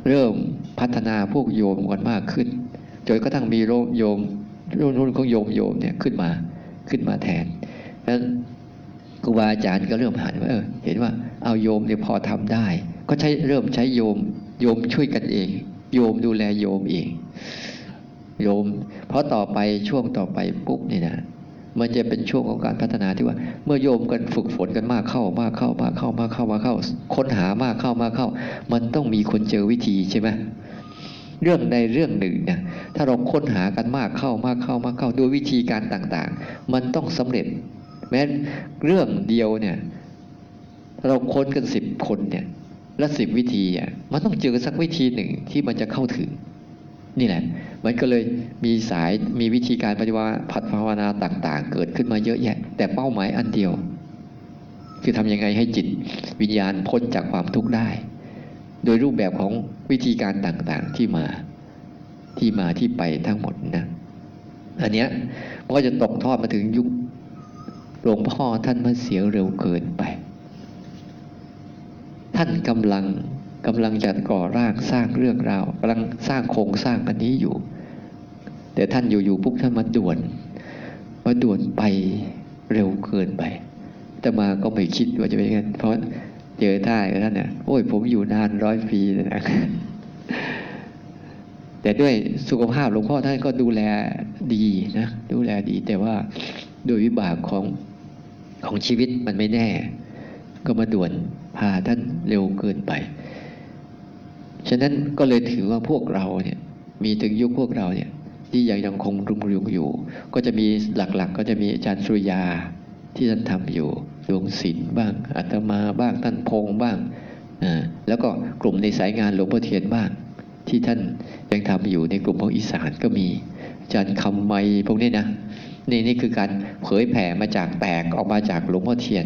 เริ่มพัฒนาพวกโยมกันมากขึ้นจนกระทั่งมีโยมรุ่นรุ่นของโยมโยมเนี่ยขึ้นมาขึ้นมาแทนแล้วครูบาอาจารย์ก็เริ่มหันว่าเออเห็นว่าเอาโยมเนี่ยพอทำได้ ก็ใช้เริ่มใช้โยมโยมช่วยกันเอง โยมดูแลโยมเอง โยม เพราะต่อไปช่วงต่อไปปุ๊บเนี่ยนะ มันจะเป็นช่วงของการพัฒนาที่ว่า เมื่อโยมกันฝึกฝนกันมากเข้ามากเข้ามากเข้ามากเข้ามากเข้า ค้นหามากเข้ามากเข้า มันต้องมีคนเจอวิธีใช่ไหมเรื่องใดเรื่องหนึ่งเนี่ยถ้าเราค้นหากันมากเข้ามากเข้ามากเข้าด้วยวิธีการต่างๆ มันต้องสำเร็จ แม้เรื่องเดียวเนี่ยเราค้นกันสิบคนเนี่ยและสิบวิธีอะมันต้องเจอสักวิธีหนึ่งที่มันจะเข้าถึง นี่แหละ มันก็เลยมีสายมีวิธีการปฏิวัติพัฒภาวนาต่าง ๆ เกิดขึ้นมาเยอะแยะ แต่เป้าหมายอันเดียว คือทำยังไงให้จิตวิญญาณพ้นจากความทุกข์ได้ โดยรูปแบบของวิธีการต่างๆที่มาที่มาที่ไปทั้งหมดนะอันเนี้ยมันก็จะตกทอดมาถึงยุคหลวงพ่อท่านมาเสียเร็วเกินไป ท่านกำลัง กำลังจะก่อร่างสร้างเรื่องราวกำลังสร้างโครงสร้างอันนี้อยู่ แต่ท่านอยู่ๆปุ๊บท่านมาด่วน มาด่วนไปเร็วเกินไป แต่มาก็ไม่คิดว่าจะเป็นงั้นเพราะเจอท่านท่านเนี่ยโอ้ยผมอยู่นานร้อยปีนะแต่ด้วยสุขภาพหลวงพ่อท่านก็ดูแลดีนะดูแลดี แต่ว่าโดยวิบากของของชีวิตมันไม่แน่ ก็มาด่วนพาท่านเร็วเกินไป ฉะนั้นก็เลยถือว่าพวกเราเนี่ยมีถึงยุคพวกเราเนี่ยที่ยังยังคงรุ่งเรืองอยู่ ก็จะมีหลักๆ ก็จะมีอาจารย์สุริยาที่ท่านทำอยู่ดวงศิลป์บ้างอาตมาบ้างท่านพงบ้างอ่าแล้วก็กลุ่มในสายงานหลวงพ่อเทียนบ้าง ที่ท่านยังทำอยู่ในกลุ่มของอีสานก็มีอาจารย์คำไมพวกนี้นะนี่นี่คือการเผยแผ่มาจากแตกออกมาจากหลวงพ่อเทียน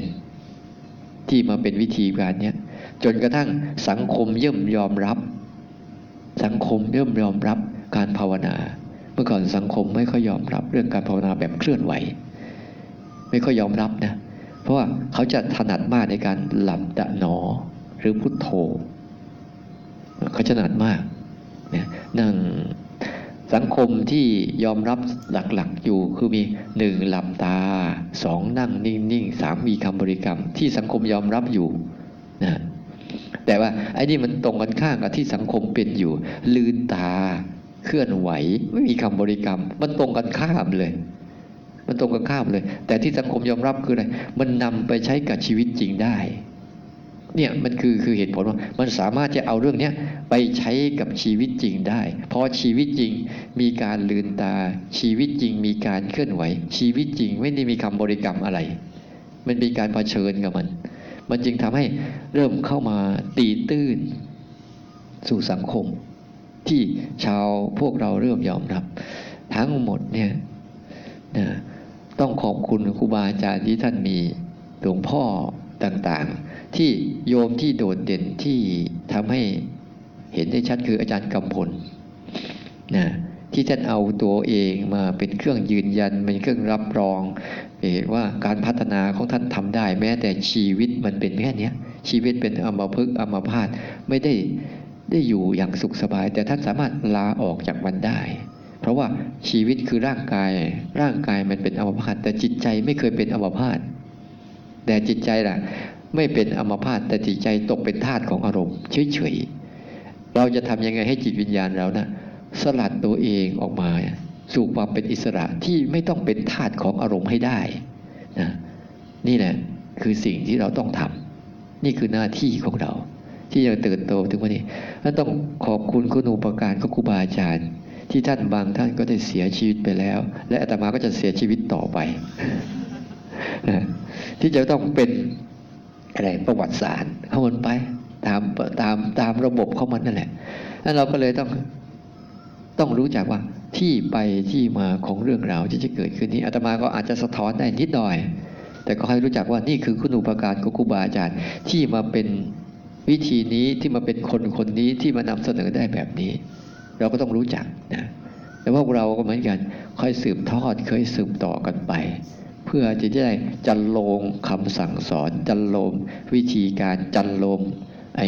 ที่มาเป็นวิธีการเนี้ย จนกระทั่งสังคมย่อมยอมรับ สังคมย่อมยอมรับการภาวนา เมื่อก่อนสังคมไม่ค่อยยอมรับเรื่องการภาวนาแบบเคลื่อนไหว ไม่ค่อยยอมรับนะเพราะว่าเขาจะถนัดมากในการหลับตะหนอหรือพุทโธเขาถนัดมากนะนั่งสังคมที่ยอมรับหลักๆอยู่คือมีหนึ่งหลับตาสองนั่งนิ่งๆสามมีคำบริกรรม ที่สังคมยอมรับอยู่นะ แต่ว่าไอ้นี่มันตรงกันข้ามกับที่สังคมเป็นอยู่ ลืนตาเคลื่อนไหว ไม่มีคำบริกรรม มันตรงกันข้ามเลย มันตรงกันข้ามเลย แต่ที่สังคมยอมรับคืออะไรมันนำไปใช้กับชีวิตจริงได้ เนี่ยมันคือคือเหตุผลว่า มันสามารถจะเอาเรื่องเนี้ยไปใช้กับชีวิตจริงได้ เพราะชีวิตจริงมีการลืนตา ชีวิตจริงมีการเคลื่อนไหว ชีวิตจริงไม่ได้มีคำบริกรรมอะไร มันมีการเผชิญกับมัน มันจึงทำให้เริ่มเข้ามาตีตื้น สู่สังคม ที่ชาวพวกเราเริ่มยอมรับ ทั้งหมดเนี่ยนะต้องขอบคุณครูบาอาจารย์ที่ท่านมีหลวงพ่อต่างๆ ที่โยมที่โดดเด่นที่ทำให้เห็นได้ชัดคืออาจารย์กำพลนะที่ท่านเอาตัวเองมาเป็นเครื่องยืนยันเป็นเครื่องรับรอง เห็นว่าการพัฒนาของท่านทำได้ แม้แต่ชีวิตมันเป็นแค่นี้ชีวิตเป็นอมภพึกอมพาตไม่ได้ได้อยู่อย่างสุขสบาย แต่ท่านสามารถลาออกจากมันได้ เพราะว่าชีวิตคือร่างกาย ร่างกายมันเป็นอมพาตแต่จิตใจไม่เคยเป็นอมพาตแต่จิตใจล่ะ ไม่เป็นอมพาตแต่จิตใจตกเป็นทาสของอารมณ์เฉยๆเราจะทำยังไงให้จิตวิญญาณเรานะสลัดตัวเองออกมา สู่ความเป็นอิสระที่ไม่ต้องเป็นทาสของอารมณ์ให้ได้นะนี่แหละคือสิ่งที่เราต้องทำนี่คือหน้าที่ของเรา ที่จะเติบโตถึงวันนี้และต้องขอบคุณคุณอุปการของครูบาอาจารย์ ที่ท่านบางท่านก็ได้เสียชีวิตไปแล้ว และอาตมาก็จะเสียชีวิตต่อไปนะที่จะต้องเป็นอะไรประวัติศาสตร์เข้ามันไปตามตามตามระบบเข้ามันนั่นแหละแล้วเราก็เลยต้องต้องรู้จักว่า ที่ไปที่มาของเรื่องราวที่จะเกิดขึ้นนี้อาตมาก็อาจจะสะท้อนได้นิดหน่อย แต่ก็ให้รู้จักว่านี่คือคุณอุปการของครูบาอาจารย์ที่มาเป็นวิธีนี้ที่มาเป็นคนคนนี้ที่มานำเสนอได้แบบนี้ เราก็ต้องรู้จักนะแต่ว่าเราก็เหมือนกันค่อยสืบทอดเคยสืบต่อกันไป เพื่อจะได้จันโลงคำสั่งสอน จันโลงวิธีการจันโลงไอ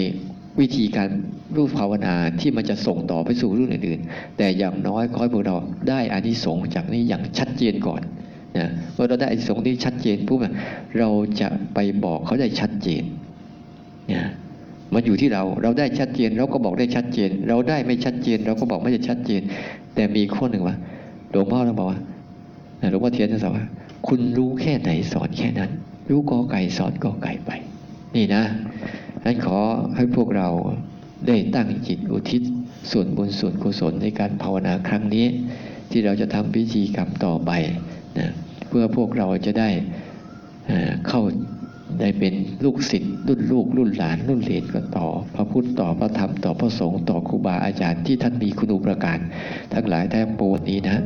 วิธีการรูปภาวนาที่มันจะส่งต่อไปสู่รุ่นอื่นๆ แต่อย่างน้อยขอให้พวกเราได้อานิสงส์จากนี้อย่างชัดเจนก่อนนะเมื่อเราได้อานิสงส์ที่ชัดเจนปุ๊บเราจะไปบอกเขาได้ชัดเจนนะมันอยู่ที่เราเราได้ชัดเจนเราก็บอกได้ชัดเจน เราได้ไม่ชัดเจน เราก็บอกไม่ได้ชัดเจน แต่มีข้อหนึ่งว่าหลวงพ่อเราบอกว่าหลวงพ่อเทียนจะสอนว่าคุณรู้แค่ไหนสอนแค่นั้น รู้กอไก่สอนกอไก่ไป นี่นะ นั้นขอให้พวกเราได้ตั้งจิตอุทิศส่วนบุญส่วนกุศลในการภาวนาครั้งนี้ ที่เราจะทำพิธีกรรมต่อไปนะเพื่อพวกเราจะได้เข้าได้เป็นลูกศิษย์รุ่นลูกรุ่นหลานรุ่นเหลนก็ต่อ พระพุทธต่อพระธรรมต่อพระสงฆ์ต่อครูบาอาจารย์ที่ท่านมีคุณูปการ ทั้งหลายแท้ปวงนี้นะ